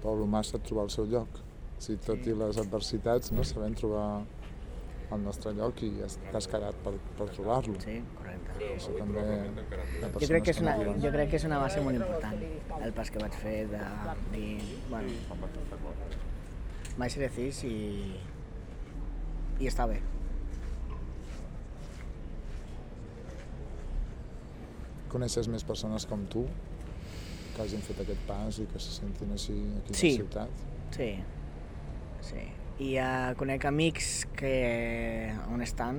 Pablo Massa trobar el seu lloc. Sigui, tot Sí. i les adversitats, no? sabem trobar el nostre lloc i has- t'has quedat per, per trobar-lo. sí, correcte. Això també... Jo crec, que és una, jo crec que és una base molt important, el pas que vaig fer de dir, bueno, vaig ser cis i, i està bé. Coneixes més persones com tu que hagin fet aquest pas i que se sentin així aquí a Sí. la ciutat? Sí, sí. I uh, conec amics que on estan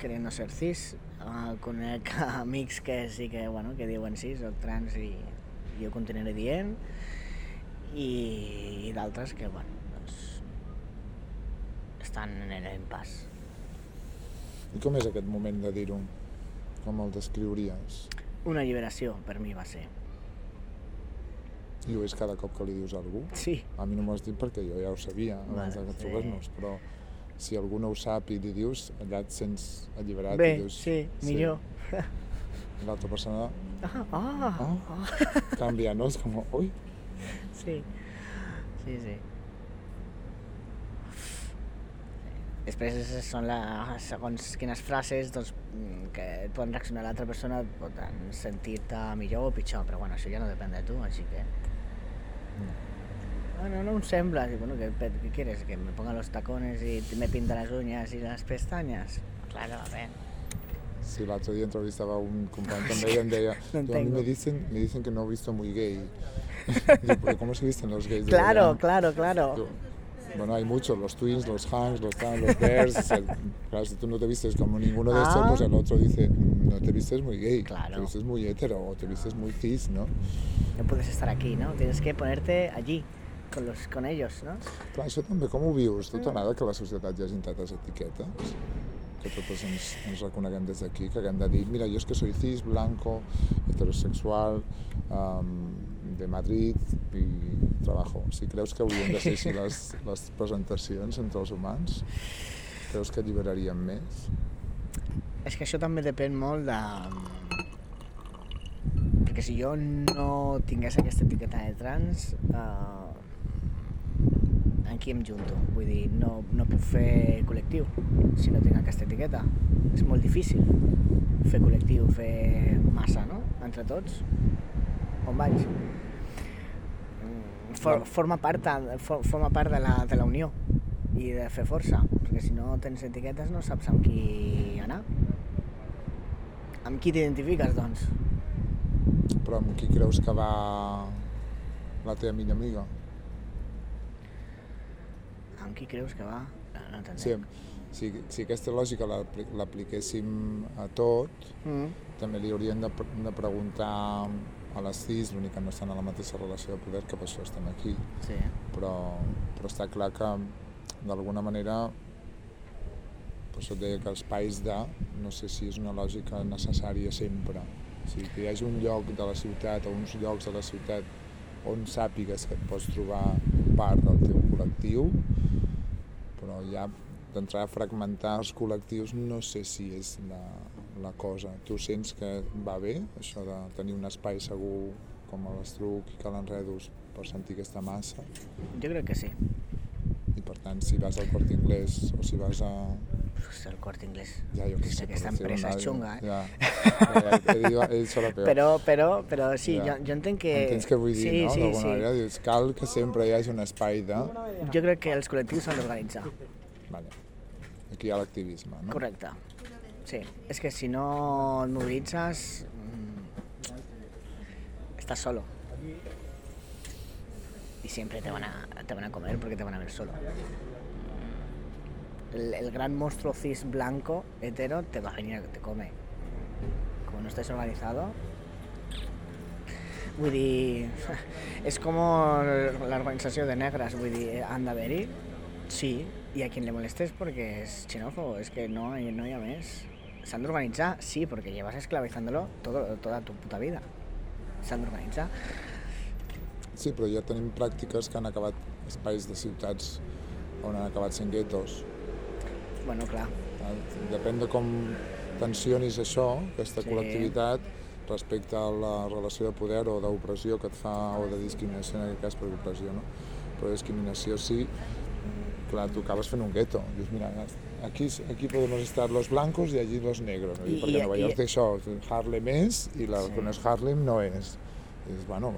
querent no ser cis, uh, conec *laughs* amics que sí que, bueno, que diuen sí, soc trans i jo continuaré dient, i, i d'altres que, bueno, doncs, estan en l'impàs. I com és aquest moment de dir-ho? Com el descriuries? Una alliberació per mi va ser. I ho és cada cop que li dius a algú? Sí, A mi no m'ho has dit perquè jo ja ho sabia abans Vale, de sí. trobar-nos, però si algú no ho sap i li dius, allà et sents alliberat bé, i dius... sí, millor. I *laughs* L'altra persona Ah, ah, Ah. ah. canvia, no? És com, ui, Sí, sí, sí. Després és- són la, segons quines frases doncs, mm, que et poden reaccionar l'altra persona et poden sentir-te millor o pitjor, però bueno, això ja no depèn de tu, així que... Bueno, no em sembla, bueno, ¿qué, ¿qué quieres? ¿Que me ponga los tacones y me pinta las uñas y las pestañas? Claro, a ver. Sí, l'altre dia entrevistava un company també i em deia, No "Yo, a mí me dicen, me dicen que no he visto muy gay. *laughs* Digo, ¿pero cómo se visten los gays? de Claro, verdad?". claro, claro. Bueno, hay muchos, los twins, los hanks, los tan, los bears. *laughs* claro, si tú no te vistes como ninguno de estos, Ah. pues el otro dice, no te vistes muy gay, Claro. te vistes muy hetero o te vistes muy cis, ¿no? No puedes estar aquí, ¿no? Tienes que ponerte allí, con, los, con ellos, ¿no? Clar, això també com ho vius? Tu t'agrada que a la societat hi hagi tantes etiquetes? Que totes ens, ens reconeguem des d'aquí, que haguem de dir, mira, jo és que soy cis, blanco, heterosexual, um, de Madrid i trabajo. Si creus que haurien de ser així *laughs* les, les presentacions entre els humans, creus que alliberaríem més? És que això també depèn molt de... Perquè si jo no tingués aquesta etiqueta de trans, eh, en qui em junto? Vull dir, no, no puc fer col·lectiu si no tinc aquesta etiqueta. És molt difícil fer col·lectiu, fer massa, no? Entre tots. On vaig? For, forma, part, for, forma part de la, de la unió i de fer força, perquè si no tens etiquetes no saps amb qui anar. Amb qui t'identifiques, doncs? Però amb qui creus que va la teva millor amiga? Amb qui creus que va? No, t'entenc. Sí, si, si aquesta lògica l'apli- l'apliquéssim a tot, Mm. també li haurien de, de preguntar a les cis, l'únic que no estan a la mateixa relació de poder, que per això estem aquí, Sí. però, però està clar que d'alguna manera per això et deia que els pais de, no sé si és una lògica necessària sempre, o sigui, que hi hagi un lloc de la ciutat o uns llocs de la ciutat on sàpigues que et pots trobar part del teu col·lectiu, però ja d'entrar a fragmentar els col·lectius no sé si és la, la cosa. Tu sents que va bé, això de tenir un espai segur com a l'Estruc i Cal Enredos per sentir aquesta massa? Jo crec que sí. I per tant, si vas al Corte Inglés o si vas a... Pues el Corte Inglés. Ja, jo què sé, Aquesta empresa és xunga, eh? Ja, ja, *laughs* he, dit, he dit peor. Però, però, però sí, Ja. jo, jo entenc que... Entens què vull dir, sí, no? Sí, D'alguna sí. manera dius, cal que sempre hi hagi un espai de... Jo crec que els col·lectius s'han d'organitzar. Vale. Aquí hi ha l'activisme, no? Correcte. Sí, és que si no et mm, estás solo. Y siempre te van a, te van a comer porque te van a ver solo. El, gran monstruo cis blanco, hetero, te va a venir a que te come. Como no estés organizado... Vull *laughs* dir, és com l'organització de negres, vull dir, han d'haver-hi, sí, i a quien le molestes porque es xenófobo, es que no no hi ha més. S'han d'organitzar, sí, porque llevas esclavizándolo todo, toda tu puta vida. S'han d'organitzar. Sí, però ja tenim pràctiques que han acabat espais de ciutats on han acabat sent guetos. Bueno, clar, Depèn de com tensionis això, aquesta Sí. col·lectivitat, respecte a la relació de poder o d'opressió que et fa, o de discriminació en aquest cas per opressió, no? Però discriminació sí, clar, tu acabes fent un gueto. Dius, mira, aquí, aquí podemos estar los blancos i allí los negros. No? I, perquè i- Nova York té això, Harlem és i la Sí. que no és Harlem no és. I dius, bueno,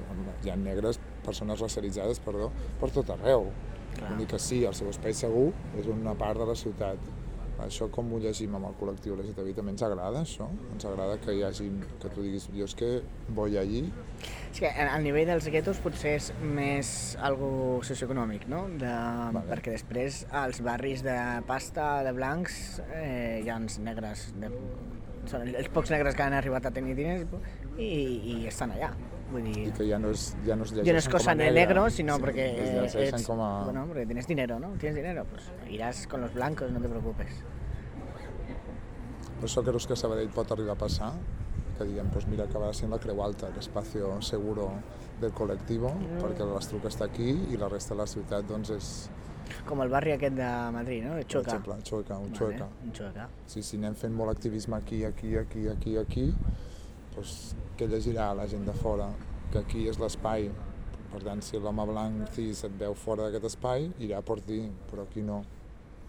hi ha negres, persones racialitzades, perdó, per tot arreu. Clar. Vull dir que sí, el seu espai segur és una part de la ciutat. Això com ho llegim amb el col·lectiu LGTBI també ens agrada, això? Ens agrada que hi hagi, que tu diguis, jo és que vull allí, és que a a nivell dels guetos potser és més algo socioeconòmic, no? De, Vale. Perquè després als barris de pasta, de blancs, eh, hi ha uns negres, de, són els pocs negres que han arribat a tenir diners i, i estan allà. Dir, i que ja no és, ja no es ya no com cosa negre, negro, sino sí, porque es llegeixen ets- com a... bueno, porque tienes dinero, ¿no? Tienes dinero, pues irás con los blancos, no te preocupes. Per això creus que Sabadell pot arribar a passar? Que diguem, doncs mira, acabarà sent la Creu Alta, l'espacio seguro del col·lectiu, perquè l'Estruc està aquí i la resta de la ciutat doncs és, Com el barri aquest de Madrid, no? De per exemple, un Vale, Chueca. un Choca. Sí, si anem fent molt activisme aquí, aquí, aquí, aquí, aquí, doncs què llegirà la gent de fora? Que aquí és l'espai. Per tant, si l'home blanc cis et veu fora d'aquest espai, irà per ti, però aquí no.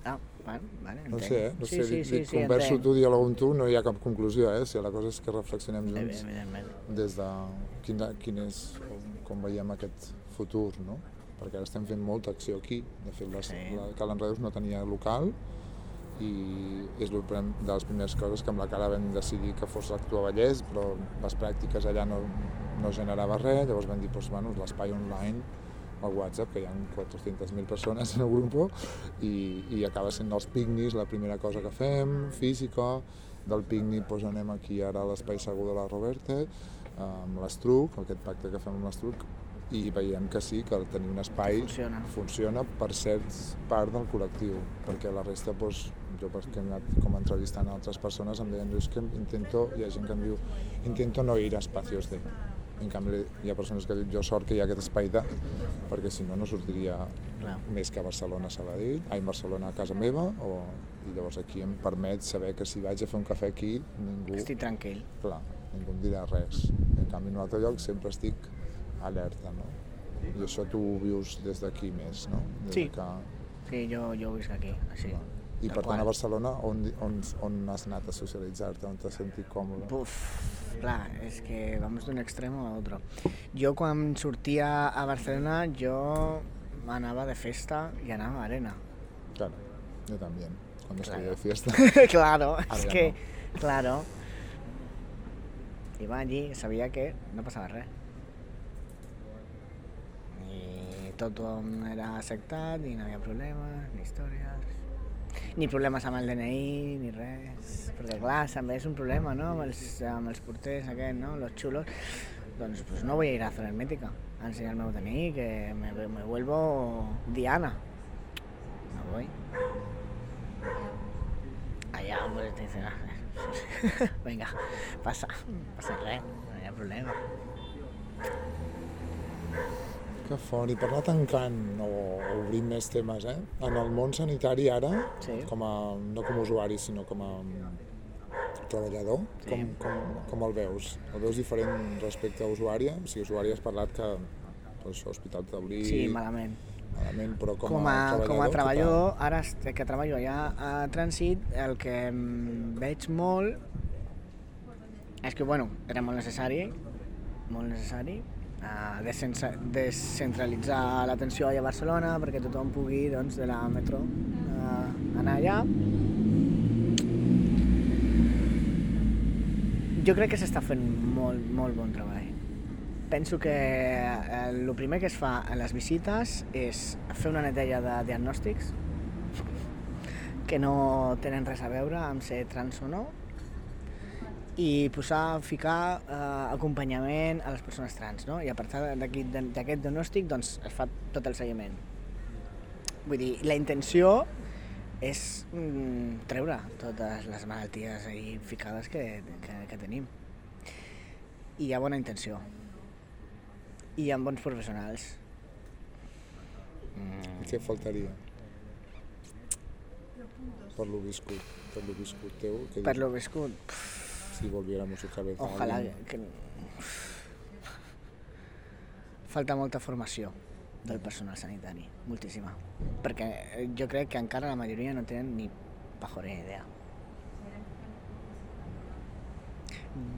Ah, bueno, vale, No entenc. sé, eh? No sí, sé, sí, dic, sí, dic, sí, converso entenc. tu, diàleg amb tu, no hi ha cap conclusió, eh? Si la cosa és que reflexionem junts des de quin, quin és, com veiem aquest futur, no? Perquè ara estem fent molta acció aquí. De fet, la, Sí. la Cal Enredos no tenia local i és prim- de les primeres coses que amb la cara vam decidir que fos l'actua Vallès, però les pràctiques allà no, no generava res, llavors vam dir, doncs, bueno, l'espai online al WhatsApp, que hi ha 400.000 persones en el grup, i, i acaba sent els picnics la primera cosa que fem, física, del picnic doncs, anem aquí ara a l'espai segur de la Roberta, amb l'Estruc, aquest pacte que fem amb l'Estruc, i veiem que sí, que tenir un espai Funciona. funciona per ser part del col·lectiu, perquè la resta, doncs, jo perquè he anat com entrevistant altres persones em deien, és que intento, hi ha gent que em diu, intento no ir a espacios de... En canvi, hi ha persones que diuen, jo sort que hi ha aquest espai de, perquè si no, no sortiria Clar. més que a Barcelona a Sabadell, ai, Barcelona a casa meva, o, i llavors aquí em permet saber que si vaig a fer un cafè aquí, ningú, Estic tranquil. clar, ningú em dirà res. En canvi, en un altre lloc sempre estic alerta, no? I això tu ho vius des d'aquí més, no? Des Sí. Que... Sí, jo, jo visc aquí, així. I Tal per tant, a Barcelona, on, on, on has anat a socialitzar-te, on t'has sentit còmode? Uf, clar, és que vamos d'un extremo a otro. Jo quan sortia a Barcelona, jo anava de festa i anava a arena. Claro, yo también, cuando Claro. salía de fiesta. *laughs* claro, es ja que, claro. Iba allí, sabia que no passava res. Tothom era acceptat i no hi havia problemes, ni històries, ni problemes amb el DNI, ni res. Perquè clar, també un problema, no?, amb els, amb els porters no?, los chulos. Doncs pues no voy a ir a hacer hermética a enseñar el meu DNI, que me, vuelvo Diana. No voy. Allá, hombre, te dicen, "Ah, *laughs* venga, pasa, pasa res, no hi ha problema. Que fort. I per anar tancant o obrint més temes, eh? En el món sanitari ara, Sí. com a, no com a usuari, sinó com a treballador, Sí. com, com, com el veus? El veus diferent respecte a usuària? O sigui, usuària has parlat que per això, hospital taulí, Sí, malament. malament, però com, Com a, treballador... com a treballador, ara est- que treballo allà a Trànsit, el que veig molt és que, bueno, era molt necessari, molt necessari, descentralitzar l'atenció a Barcelona perquè tothom pugui, doncs, de la metro uh, anar allà. Jo crec que s'està fent molt, molt bon treball. Penso que eh, el primer que es fa a les visites és fer una neteja de diagnòstics que no tenen res a veure amb ser trans o no i posar, ficar eh, acompanyament a les persones trans, no? I a partir d'aquest diagnòstic doncs, es fa tot el seguiment. Vull dir, la intenció és mm, treure totes les malalties ahí ficades que, que, que tenim. I hi ha bona intenció. I hi ha bons professionals. Mm, Què faltaria? Per lo viscut, per lo viscut teu, que per lo viscut, pff, si volviéramos otra vez alguien. que... Falta molta formació del personal sanitari, moltíssima. Perquè eh, jo crec que encara la majoria no tenen ni pajorera idea.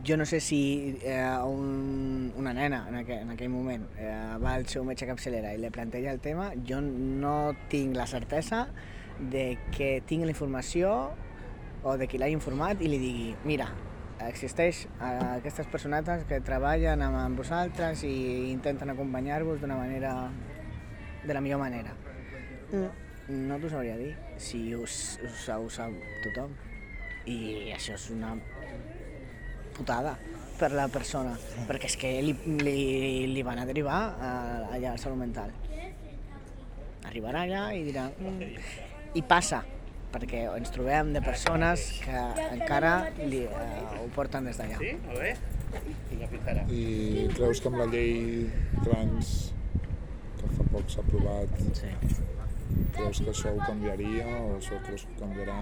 Jo no sé si eh, un, una nena en aquell, en aquell moment eh, va al seu metge capçalera i li planteja el tema, jo no tinc la certesa de que tingui la informació o de qui l'hagi informat i li digui mira, existeix eh, aquestes personetes que treballen amb, vosaltres i intenten acompanyar-vos d'una manera de la millor manera. Mm, no t'ho sabria dir, si us, us, ho sap tothom. I això és una putada per la persona, perquè és que li, li, li van a derivar a, allà a salut mental. Arribarà allà i dirà... Mm, I passa, perquè ens trobem de persones que encara li, eh, ho porten des d'allà. Sí, molt bé. I creus que amb la llei trans que fa poc s'ha aprovat, Sí. creus que això ho canviaria o això creus que ho canviarà?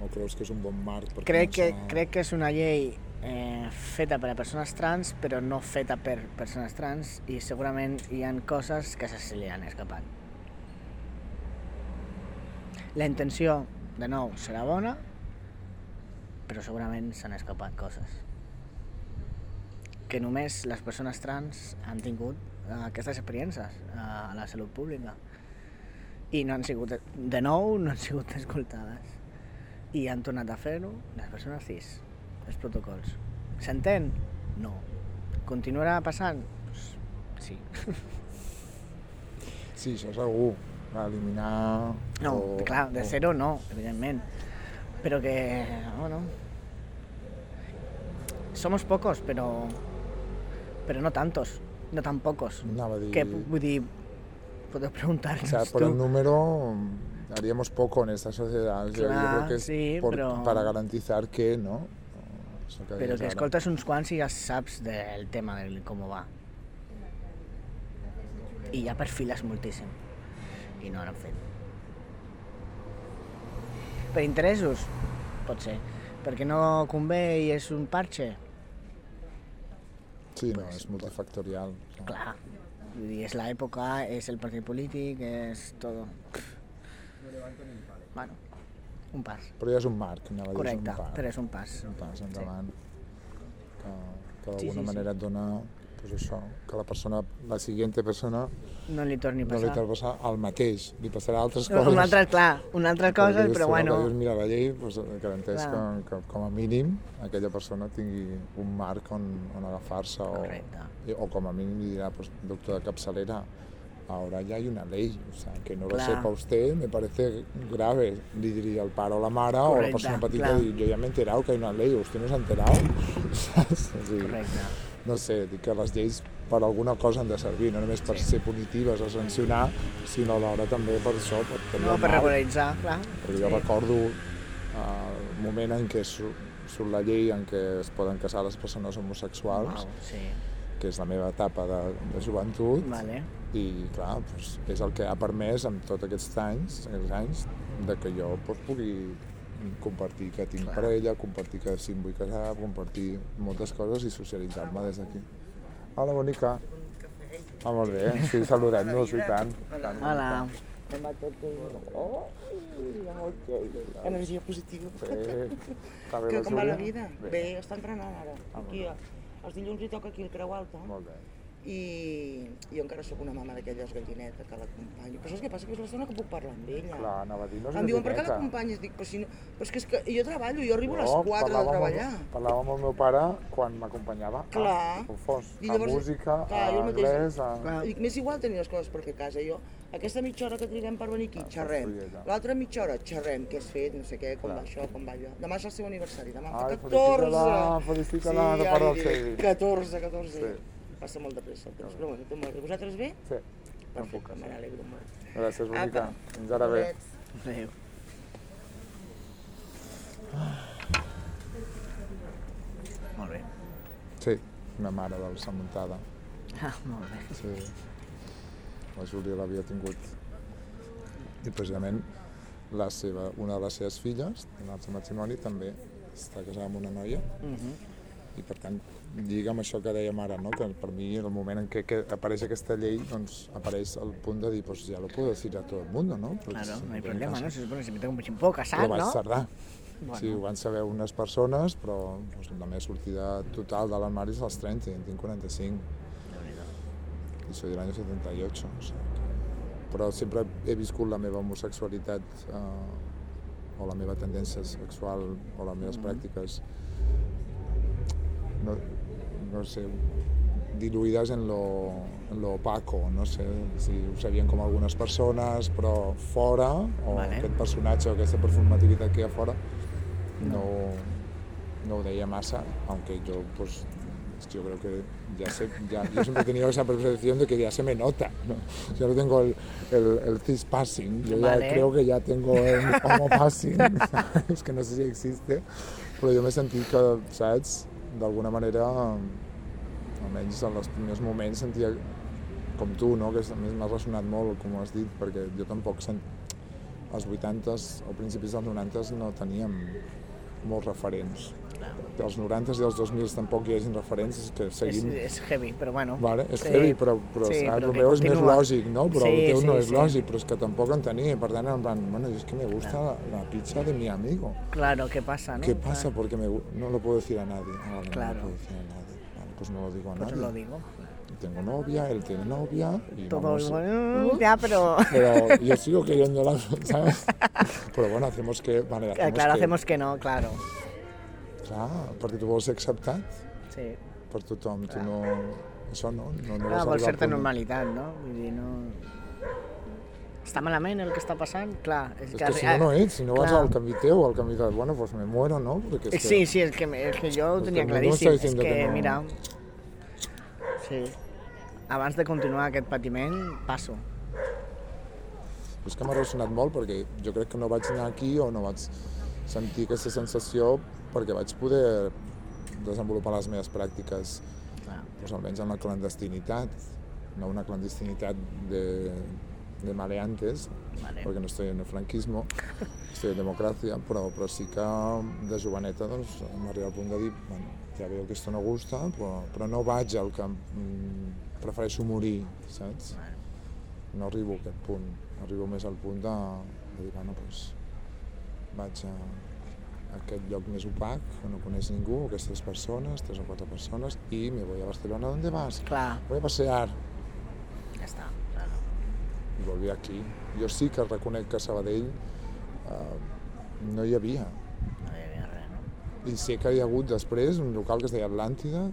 O creus que és un bon marc per Crec que, crec que és una llei eh, feta per a persones trans, però no feta per persones trans i segurament hi han coses que se li han escapat. La intenció, de nou, serà bona, però segurament s'han escapat coses. Que només les persones trans han tingut eh, aquestes experiències eh, a la salut pública. I no han sigut, de nou, no han sigut escoltades i han tornat a fer-ho les persones cis, els protocols. S'entén? No. Continuarà passant? Pues, sí. *laughs* Sí, això segur. Eliminar... No, o, clar, de o- zero no, evidentment. Però que, bueno... Somos pocos, pero... Pero no tantos, no tan pocos. Anava a dir... Que, vull dir, podeu O preguntar-nos sea, por tu. el número haríamos poco en esta sociedad. O sea, yo Clar, creo que es sí, por- però- para garantizar que, ¿no? Això que Però que ara. escoltes uns quants i ja saps del tema, del com va. I ha perfiles moltíssim. I no han fet. Per interessos? Pot ser. Perquè no convé i és un parche? Sí, no, és multifactorial. Clar. Vull dir, és l'època, és el partit polític, és tot. Bueno, un pas. Però ja és un marc, anava a dir, Correcte, és un pas. però és un pas. un pas endavant. Que, que d'alguna Sí, sí, sí. manera et dona pues això, que la persona, la siguiente persona No li torni a no li passar. té a passar el mateix, li passarà altres No, coses. una altra, clar, una altra cosa, però si bueno... Dius, mira, la llei pues, garanteix que, que, com a mínim aquella persona tingui un marc on, on agafar-se o, Correcte. o com a mínim li dirà, pues, doctor de capçalera, ahora ya hay una ley, o sea, que no lo Clar. sepa usted me parece grave, li diria el pare o la mare o la Correcte, persona petita, clar. dir, yo ya me he enterado que hay una ley, usted no s'ha enterat? Saps? *laughs* O sigui, Correcte. No sé, dic que les lleis per alguna cosa han de servir, no només per ser punitives o sancionar, sinó alhora també per això, per tenir No, per regularitzar, clar. Perquè jo recordo eh, el moment en què surt, la llei en què es poden casar les persones homosexuals Uau, sí. que és la meva etapa de, de joventut, Vale. i clar, doncs, és el que ha permès amb tots aquests anys, aquests anys de que jo doncs, pugui compartir que tinc parella, compartir que si em vull casar, compartir moltes coses i socialitzar-me des d'aquí. Hola, bonica. Ah, molt bé, sí, *laughs* saludem-nos i tant. tant. Hola. Energia positiva. Bé Que com va la vida? Bé, està entrenant ara. Aquí, els dilluns li toca aquí el Creu Alta Molt bé. I jo encara sóc una mama d'aquelles gallineta que l'acompanyo. Però saps què passa? Que és l'estona que puc parlar amb ella. Clar, anava a dir, no és em diuen, per què l'acompanyes? Dic, però, si no... però és que, és que jo treballo, jo arribo a les Jo 4 de parlava amb treballar. Parlava amb el meu pare quan m'acompanyava Clar. a, fos, I a llavors- música, clar, a anglès, a... Clar. Dic, m'és igual tenir les coses per fer a casa. Jo, aquesta mitja hora que triguem per venir aquí, Ah, xerrem. L'altra mitja hora, xerrem, què has fet, no sé què, com Clar. va això, com va allò. Demà és el seu aniversari, demà Ai, fa 14. felicita-la, felicita-la de ja part del dic, Xavi. 14, 14. Sí. Passa molt de pressa el temps, però bueno, tot molt bé. Vosaltres bé? Sí, Perfecte, me n'alegro molt. Gràcies, bonica. Apa. Fins ara bé. Adéu. Molt bé. Sí, una mare del Sant Muntada. Ah, molt bé. Sí. La Júlia l'havia tingut. I precisament la seva, una de les seves filles, en el seu matrimoni, també està casada amb una noia Mhm. i per tant lliga amb això que dèiem ara, no? que per mi en el moment en què, que apareix aquesta llei doncs apareix el punt de dir pues ya lo puedo decir a todo el mundo, ¿no? Pues, Claro, no hay en problema. ¿no? Se supone que si me tengo un poco casat, Però vaig no? tardar. Bueno. Sí, ho van saber unes persones, però doncs, la meva sortida total de l'armari és als 30, i en tinc 45. I soy del año 78, o sigui. Però sempre he viscut la meva homosexualitat eh, o la meva tendència sexual o les meves pràctiques no, no sé, diluïdes en lo, en lo opaco, no sé si ho sabien com algunes persones, però fora, o Vale. aquest personatge o aquesta performativitat que hi ha fora, no, no ho deia massa, aunque yo pues yo creo que ya se, ya, yo siempre he tenido esa percepción de que ya se me nota, ¿no? Yo no tengo el, el, el cis passing, yo Vale. ya creo que ya tengo el homo passing, *laughs* es que no sé si existe, però jo m'he sentit que, saps, d'alguna manera, almenys en els primers moments sentia com tu, no? que a més m'ha ressonat molt, com ho has dit, perquè jo tampoc sent... als 80s o principis dels 90s no teníem molts referents. Dels 90s i dels 2000 tampoc hi hagin referents, és que És, seguim... és heavy, però bueno. Vale, és Sí. heavy, però, però Sí, el meu és més lògic, no? Però Sí, el teu no sí, és sí. lògic, però és que tampoc en tenia. Per tant, en plan, bueno, es que me gusta la, la pizza de mi amigo. Claro, ¿qué pasa, no? ¿Qué pasa? Porque me, no lo puedo decir a nadie. Ah, vale, Claro. No lo puedo decir a nadie. Vale, pues no lo digo a Pues nadie. lo digo. Tengo novia, él tiene novia y Todo vamos- igual, ya, pero... Pero yo sigo queriéndola, *laughs* ¿sabes? Pero bueno, hacemos que... Vale, hacemos claro, que, hacemos que no, claro. Clar, perquè tu vols ser acceptat Sí. per tothom. Tu no... Això no, no, no Clar, vols certa normalitat, no? Vull dir, no... Està malament el que està passant? Clar, és, És que si no, no ets, si no vas clar. al camí teu, al camí de... Bueno, pues me muero, ¿no? Porque es que... Sí, sí, es que, es que yo ho tenia claríssim. està És que, que no. mira... Sí. Abans de continuar aquest patiment, passo. És que m'ha ressonat molt perquè jo crec que no vaig anar aquí o no vaig sentir aquesta sensació perquè vaig poder desenvolupar les meves pràctiques Clar. doncs almenys en la clandestinitat, no una clandestinitat de, de maleantes, Vale. perquè no estoy en el franquismo, estoy en democracia, però, però sí que de joveneta doncs, m'arriba al punt de dir, bueno, ja veo que esto no gusta, però, però no vaig al que mm, prefereixo morir, saps? No arribo a aquest punt, arribo més al punt de, de dir, bueno, doncs, vaig a, aquest lloc més opac, que no coneix ningú, aquestes persones, tres o quatre persones, i me voy a Barcelona, ¿dónde vas? Clar, Voy a pasear, ja està. Claro. i volví aquí. Jo sí que reconec que a Sabadell eh, no hi havia. No hi havia res, no? I sé que hi ha hagut després un local que es deia Atlàntida,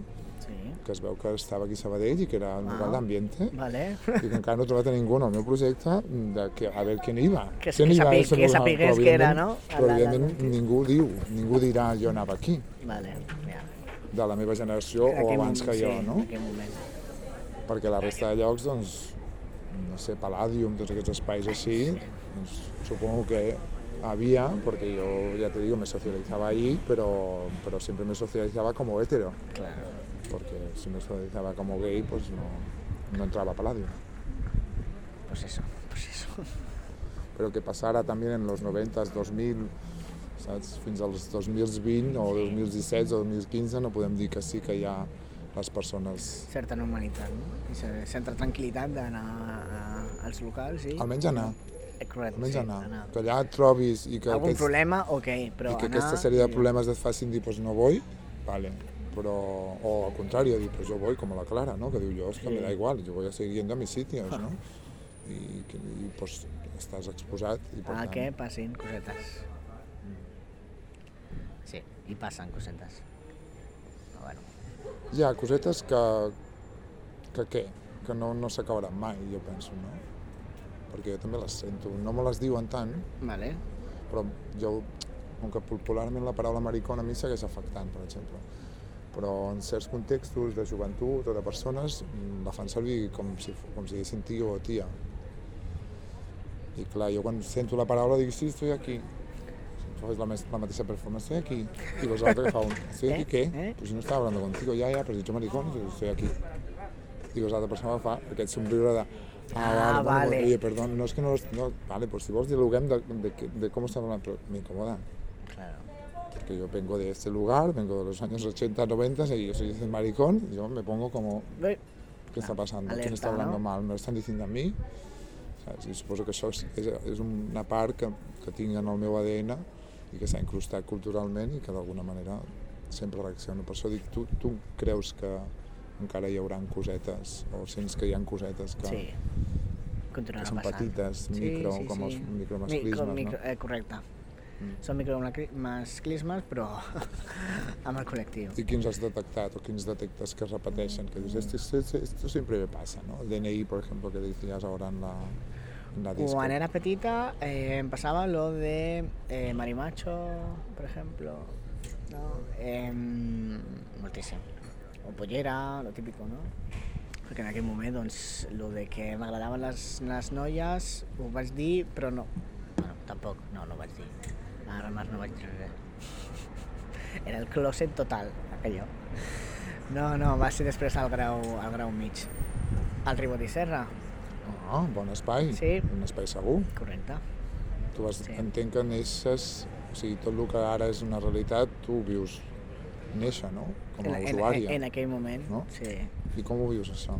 Sí. que es veu que estava aquí a Sabadell i que era un local d'ambiente, Vale. i que encara no he trobat a ningú en el meu projecte de que, a veure iba. Que- Quién que iba a sapi- que sapigués que era, no? Però La- la- evidentment ningú diu, ningú dirà jo anava aquí, Vale. Ja. de la meva generació o abans moment, que jo, sí, no? En aquell moment. Perquè la resta de llocs, doncs, no sé, Palladium, tots aquests espais així, doncs, supongo que había, porque yo, ya te digo, me socializaba ahí, pero, pero siempre me socializaba como hetero. Claro. Porque si no se dedicaba como gay, pues no, no entraba a Paladio. Pues eso, pues eso. Però que passara també en els 90s, 2000, saps? fins als 2020 o 2017 o 2015 no podem dir que sí que hi ha les persones... Certa normalitat, no? I se- certa tranquil·litat d'anar als locals i... Almenys anar, Eh, Correcte, almenys sí, anar. Que allà et trobis i que, Algun aquests, problema, ok, però i que anar... aquesta sèrie de problemes et facin dir pues no voy, vale. Però, o al contrari, dir pues yo voy, como la Clara, ¿no? Que diu yo, es que me da igual, yo voy a seguir yendo a mis sitios, ¿no? *laughs* I, que, i pues, estàs exposat i per A tant... que passin cosetes. Sí, i passen cosetes. Però bueno, Hi ha cosetes que, que què? Que no, no s'acabaran mai, jo penso, no? Perquè jo també les sento. No me les diuen tant, vale. però jo, com que popularment la paraula maricona a mi segueix afectant, per exemple. Però en certs contextos de joventut o de persones la fan servir com si, com si diguessin tio o tia. I clar, jo quan sento la paraula dic, sí, estoy aquí. Fas la, la mateixa performance, estoy aquí. Y vosotros que fa un, ¿estoy aquí qué? ¿Eh? Pues no estaba hablando contigo, ya, pero has dicho maricón, estoy aquí. I l'altra persona fa aquest somriure de ah, Ah, vale, vale. oye, perdón, no es que no, no vale, pues si vos dialoguem de, de, de, de cómo estás hablando, pero me incomoda, Claro. Porque yo vengo de este lugar, vengo de los años 80, 90, y yo soy ese maricón, yo me pongo como, ¿qué está pasando? ¿Quién está hablando mal? ¿Me lo están diciendo a mí? Saps? I suposo que això és, és, una part que, que tinc en el meu ADN i que s'ha incrustat culturalment i que d'alguna manera sempre reacciono. Per això dic, tu, tu creus que encara hi haurà cosetes o sents que hi ha cosetes que, sí. que són passant. petites, micro, com els micromasclismes, Micro, micro, no? eh, correcte. Mm. Són micromasclismes, però *laughs* amb el col·lectiu. I quins has detectat o quins detectes que es repeteixen? Que dius, esto, esto, esto siempre me pasa, ¿no? El DNI, por ejemplo, que decías ahora en la, en la disco. Cuando era petita eh, pasaba lo de eh, Marimacho, por ejemplo, ¿no? Eh, moltíssim. O Pollera, lo típico, no? Perquè en aquell moment, doncs, lo de que m'agradaven les, les noies ho vaig dir, però no. Bueno, tampoc, no, no ho vaig dir. Ara més no vaig res. Era el closet total, aquello. No, no, va ser després al grau, al grau mig. Al Ribot i Serra, Ah, bon espai. Sí. Un espai segur. correcte. Tu vas, Sí. entenc que neixes, o sigui, tot el que ara és una realitat, tu ho vius néixer, no? Com a en, usuària. En, en aquell moment, No? sí. I com ho vius, això?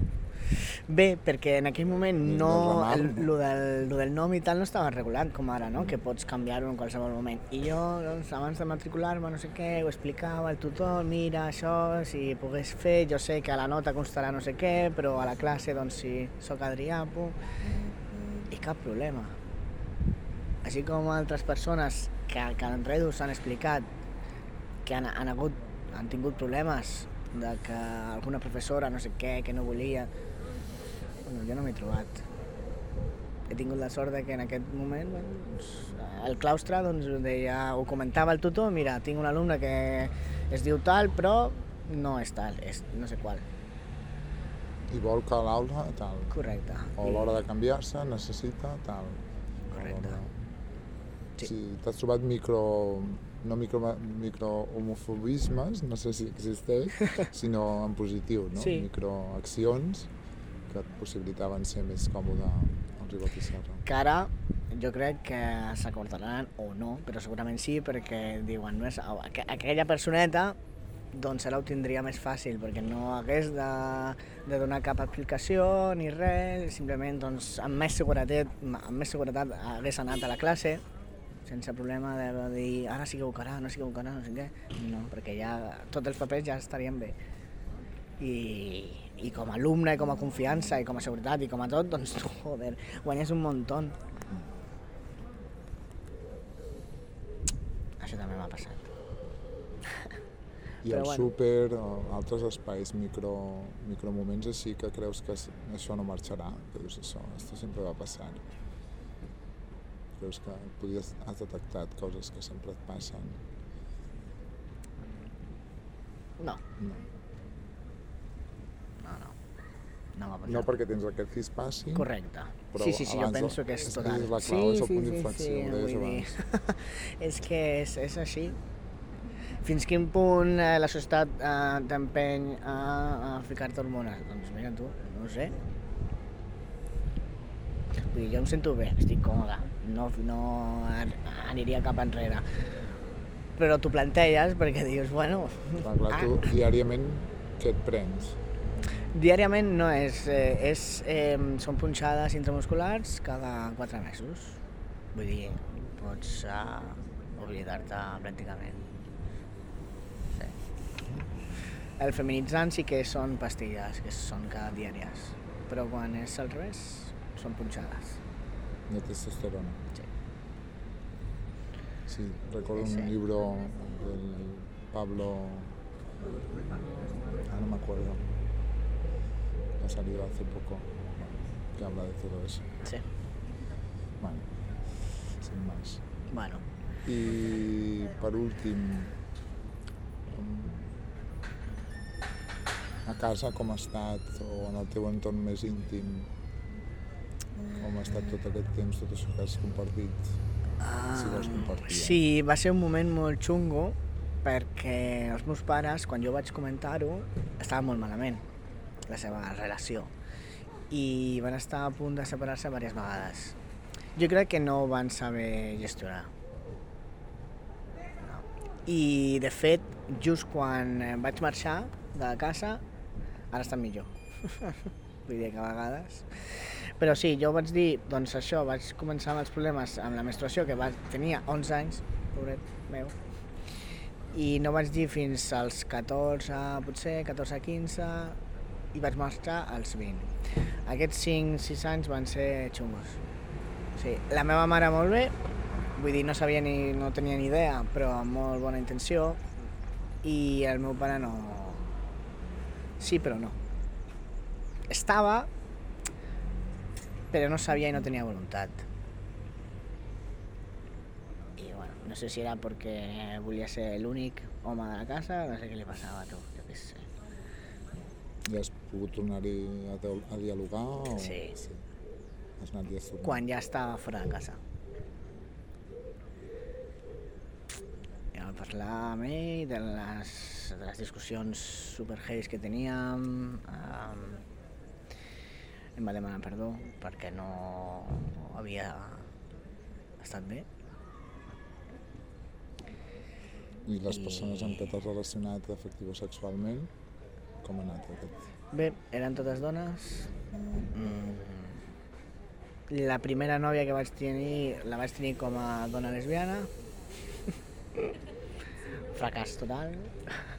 Bé, perquè en aquell moment Del no, el, lo, del, lo del nom i tal no estava regulat com ara, no? que pots canviar-ho en qualsevol moment. I jo, doncs, abans de matricular-me, no sé què, ho explicava al tutor, mira, això, si pogués fer, jo sé que a la nota constarà no sé què, però a la classe, doncs, si sóc Adrià, pum, i cap problema. Així com altres persones que, que en Redus han explicat que han, han, hagut, han tingut problemes de que alguna professora no sé què, que no volia... Bueno, jo no m'he trobat. He tingut la sort de que en aquest moment doncs, el claustre doncs, deia, ho comentava el tutor, mira, tinc un alumne que es diu tal, però no és tal, és no sé qual. I vol que l'aula, tal. Correcte. O a l'hora de canviar-se necessita, tal. Correcte. Sí. Si t'has trobat micro no micro, micro homofobismes, no sé si existeix, *laughs* sinó en positiu, no? Sí. Microaccions que et possibilitaven ser més còmode al Ribot i Serra. que ara jo crec que s'acordaran o no, però segurament sí, perquè diuen, no és, aqu aquella personeta doncs ara ho tindria més fàcil, perquè no hagués de, de donar cap explicació ni res, simplement doncs, amb, més seguretat, amb més seguretat hagués anat a la classe, sense problema de dir ara s'equivocarà, no s'equivocarà, no sé què. No, perquè ja tots els papers ja estarien bé. I, i com a alumne, i com a confiança, i com a seguretat, i com a tot, doncs tu, *laughs* joder, guanyes un muntó. Això també m'ha passat. I Però al bueno. súper altres espais, micro, micromoments així que creus que això no marxarà, que dius això, esto sempre va passar. Creus que podies, has detectat coses que sempre et passen? No. no, no. No m'ha passat. No perquè tens aquest fispassi, Correcte. Però sí, sí, sí, jo abans penso que és total. és la clau, és el punt d'inflexió, ho deies vull dir, *laughs* és que és, és així. Fins quin punt eh, la societat eh, t'empeny a, a ficar-te hormones? Doncs mira tu, no ho sé. Vull dir, jo em sento bé, estic còmode, no, no an- aniria cap enrere. Però t'ho planteges perquè dius, bueno... Clar, clar, tu diàriament què et prens? Diàriament no és, eh, és eh, són punxades intramusculars cada 4 mesos. Vull dir, pots uh, oblidar-te pràcticament. Sí. El feminitzant sí que són pastilles, que són cada diàries. Però quan és al revés, són punxades. De testosterona. Sí. Sí, recuerdo Sí. un libro del Pablo, ah, no me acuerdo, ha salido hace poco, que habla de todo eso. Sí. Bueno, sin más. Bueno, I per últim, a casa com ha estat, o en el teu entorn més íntim, com ha estat tot aquest temps, tot això que has compartit, si vols compartir. eh? Sí, va ser un moment molt xungo perquè els meus pares, quan jo vaig comentar-ho, estaven molt malament, la seva relació. I van estar a punt de separar-se diverses vegades. Jo crec que no ho van saber gestionar. I, de fet, just quan eh, vaig marxar de casa, ara estan millor. *laughs* Vull dir que a vegades... Però sí, jo vaig dir, doncs això, vaig començar amb els problemes amb la menstruació, que va, tenia 11 anys, pobret meu, i no vaig dir fins als 14, potser 14-15, i vaig marxar als 20. Aquests 5-6 anys van ser xungos. Sí, la meva mare molt bé, vull dir, no sabia ni, no tenia ni idea, però amb molt bona intenció, i el meu pare no... Sí, però no. Estava, però no sabia i no tenia voluntat. I bueno, no sé si era perquè volia ser l'únic home de la casa, no sé què li passava a tu, jo què sé. Ja has pogut tornar-hi a, a dialogar? O... Sí. Has anat ja tornant? Quan ja estava fora de casa. I vam parlar amb ell de les, de les discussions super heavies que teníem, um, em va demanar perdó perquè no havia estat bé. I les persones amb què t'has relacionat afectivo-sexualment, com ha anat aquest? Bé, eren totes dones. Mm. La primera nòvia que vaig tenir, la vaig tenir com a dona lesbiana. Fracàs total.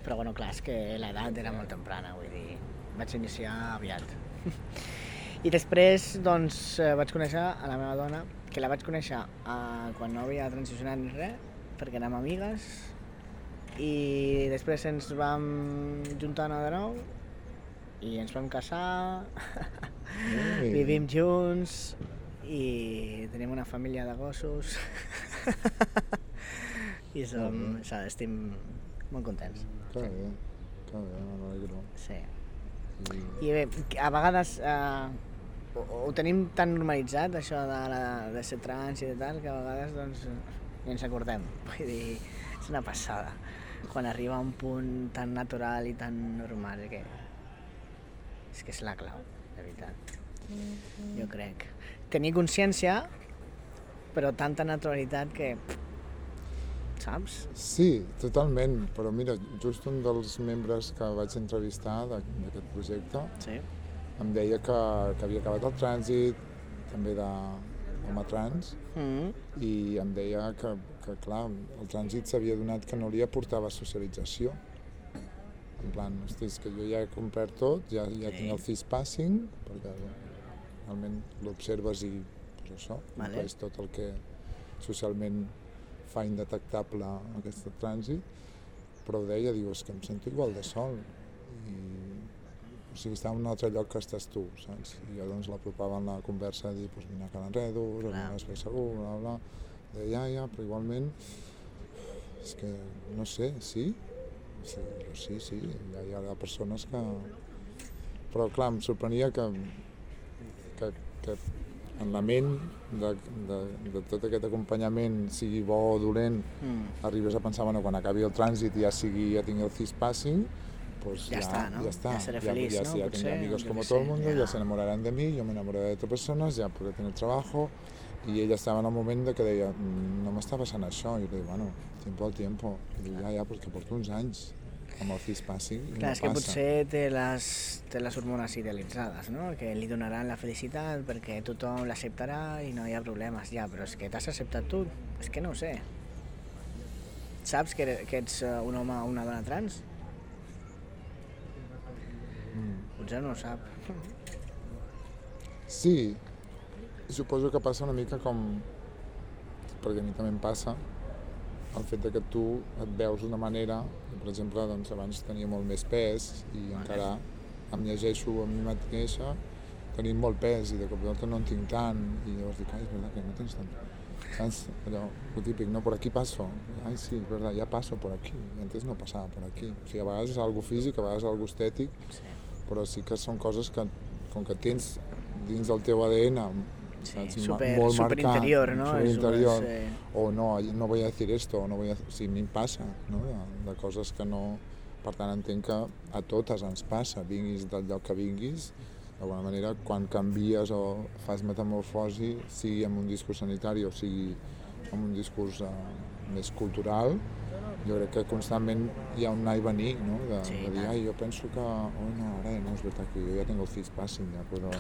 Però bueno, clar, és que l'edat era molt temprana, vull dir, vaig iniciar aviat. I després, doncs, eh, vaig conèixer a la meva dona, que la vaig conèixer eh, quan no havia transicionat ni res, perquè érem amigues, i després ens vam juntar de nou i ens vam casar, Ui. vivim junts i tenim una família de gossos i som, o sigui, estem molt contents. Que bé, que bé, m'alegro. Sí. I... I bé, a vegades eh, ho, ho tenim tan normalitzat, això de, la, de ser trans i de tal, que a vegades doncs, ni ens acordem. Vull dir, és una passada. Quan arriba a un punt tan natural i tan normal que és que és la clau, de veritat. Jo crec. Tenir consciència, però tanta naturalitat que... Saps? Sí, totalment, però mira, just un dels membres que vaig entrevistar de- d'aquest projecte Sí. em deia que, que havia acabat el trànsit, també d'home trans, Mm i em deia que, que clar, el trànsit s'havia donat que no li aportava socialització. En plan, hosti, és que jo ja he complert tot, ja, ja tinc el cis passing, perquè realment l'observes i pues això, Vale. compleix tot el que socialment fa indetectable aquest trànsit, però deia, diu, és que em sento igual de sol. I, o sigui, està en un altre lloc que estàs tu, saps? I jo doncs l'apropava en la conversa dir, doncs vine a Can Enredo, a un espai segur, bla, bla. Deia, ja, ja, però igualment, és que, no sé, sí? Sí, sí, sí, hi ha, hi ha persones que... Però clar, em sorprenia que, que, que en la ment de, de, de tot aquest acompanyament, sigui bo o dolent, Mm. arribes a pensar, bueno, quan acabi el trànsit ja sigui, ja tingui el CIS passing, pues Ya ya, está, ¿no? ya está. Ya seré feliz, ya, ¿no? sí, ya Potser, tendré amigos como qué todo el sé, mundo, ya. ya se enamorarán de mí, yo me enamoraré de otras personas, ya podré tener trabajo. I ella estava en el moment de que deia, "Mm, no m'està passant això, i jo li dic, bueno, tiempo al tiempo. I ja, ja, perquè porto uns anys amb el CIS passing i Clar, no és que passa. potser té les, té les hormones idealitzades, no? Que li donaran la felicitat perquè tothom l'acceptarà i no hi ha problemes. Ja, però és que t'has acceptat tu? És que no ho sé. Saps que, que ets eh, un home o una dona trans? Mm. Potser no ho sap. Sí, suposo que passa una mica com, perquè a mi també em passa, el fet de que tu et veus d'una manera, per exemple, doncs abans tenia molt més pes i encara em llegeixo a mi mateixa tenint molt pes i de cop volta no en tinc tant i llavors dic, ai, és veritat que no tens tant. Saps? Allò, el típic, no, por aquí paso. Ai, sí, és veritat, ja paso por aquí. I antes no passava por aquí. O sigui, a vegades és algo físic, a vegades és algo estètic, Sí. però sí que són coses que, com que tens dins del teu ADN Sí, super- molt superinterior, marcat, no? És superinterior, super- sí. o no, no voy a decir esto, o no voy a... O sigui, a mi em passa, no? de, de coses que no... Per tant, entenc que a totes ens passa, vinguis del lloc que vinguis, d'alguna manera, quan canvies o fas metamorfosi, sigui amb un discurs sanitari o sigui amb un discurs uh, més cultural, jo crec que constantment hi ha un anar i venir, no? De, Sí, de dir, ai, jo penso que... Oh, no, ara no, és veritat que jo ja tengo el CIS passing, ja puedo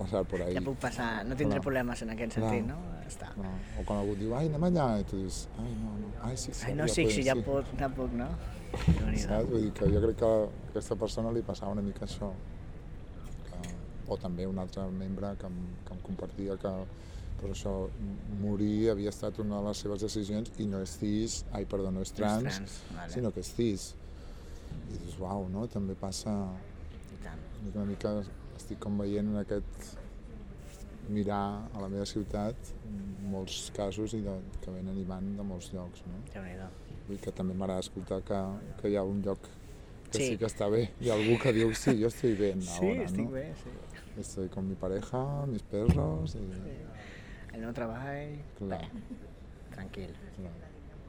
passar por ahí. Ja puc passar, no tindré Clar. problemes en aquest sentit, no? Ja Està. No. O quan algú diu, ai, anem allà, i tu dius, ai, no, no, ai, sí, sí. Ai, no, ja sí, sí, ja puc, ja puc, no? Saps? Vull dir que jo crec que a aquesta persona li passava una mica això. Que, o també un altre membre que em, que em compartia que pues això, morir havia estat una de les seves decisions i no és cis, ai, perdó, no és trans, trans, vale. sinó que és cis. I dius, uau, no? També passa I tant. una mica estic com veient en aquest mirar a la meva ciutat molts casos i de, que venen i van de molts llocs, no? Vull que també m'agrada escoltar que, que hi ha un lloc que sí. Sí. sí que està bé. Hi ha algú que diu, sí, jo estoy bien Sí, ahora, estic ¿no? bé, sí. Estoy con mi pareja, mis perros i... El meu treball, Clar. bé, tranquil. Clar.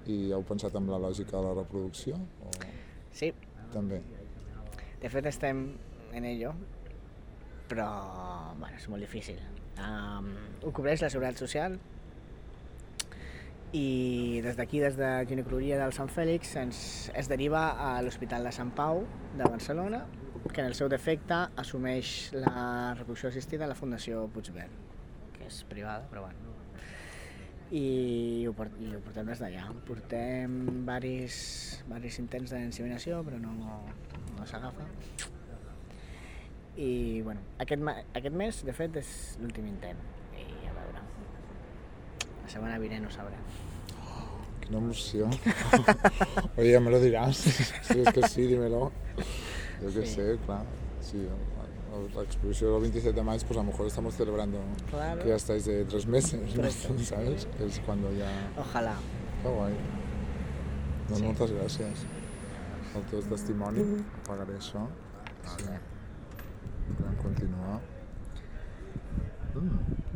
I heu pensat en la lògica de la reproducció? O Sí, també? de fet estem en ello, però bueno, és molt difícil. Um, ho cobreix la Seguretat Social i des d'aquí, des de ginecologia del Sant Fèlix, ens, es deriva a l'Hospital de Sant Pau de Barcelona, que en el seu defecte assumeix la reproducció assistida a la Fundació Puigverd, que és privada, però bueno. I ho, port, i ho portem des d'allà. Portem varis, varis intents d'inseminació, però no, no s'agafa. I bueno, aquest, aquest mes, de fet, és l'últim intent. I a veure, la setmana vinent ho sabrem. Quina emoció. *laughs* Oye, me lo dirás. *laughs* Si es que sí, dímelo. Yo qué Sí. sé, claro. Sí, la exposición del 27 de mayo, pues a lo mejor estamos celebrando Claro. que ya estáis de tres meses, ¿no? ¿sabes? Que es cuando ya... Ojalà. Que guai. Doncs Sí. moltes gràcies pel teu testimoni. Pagaré això. Sí. on continua. Hum.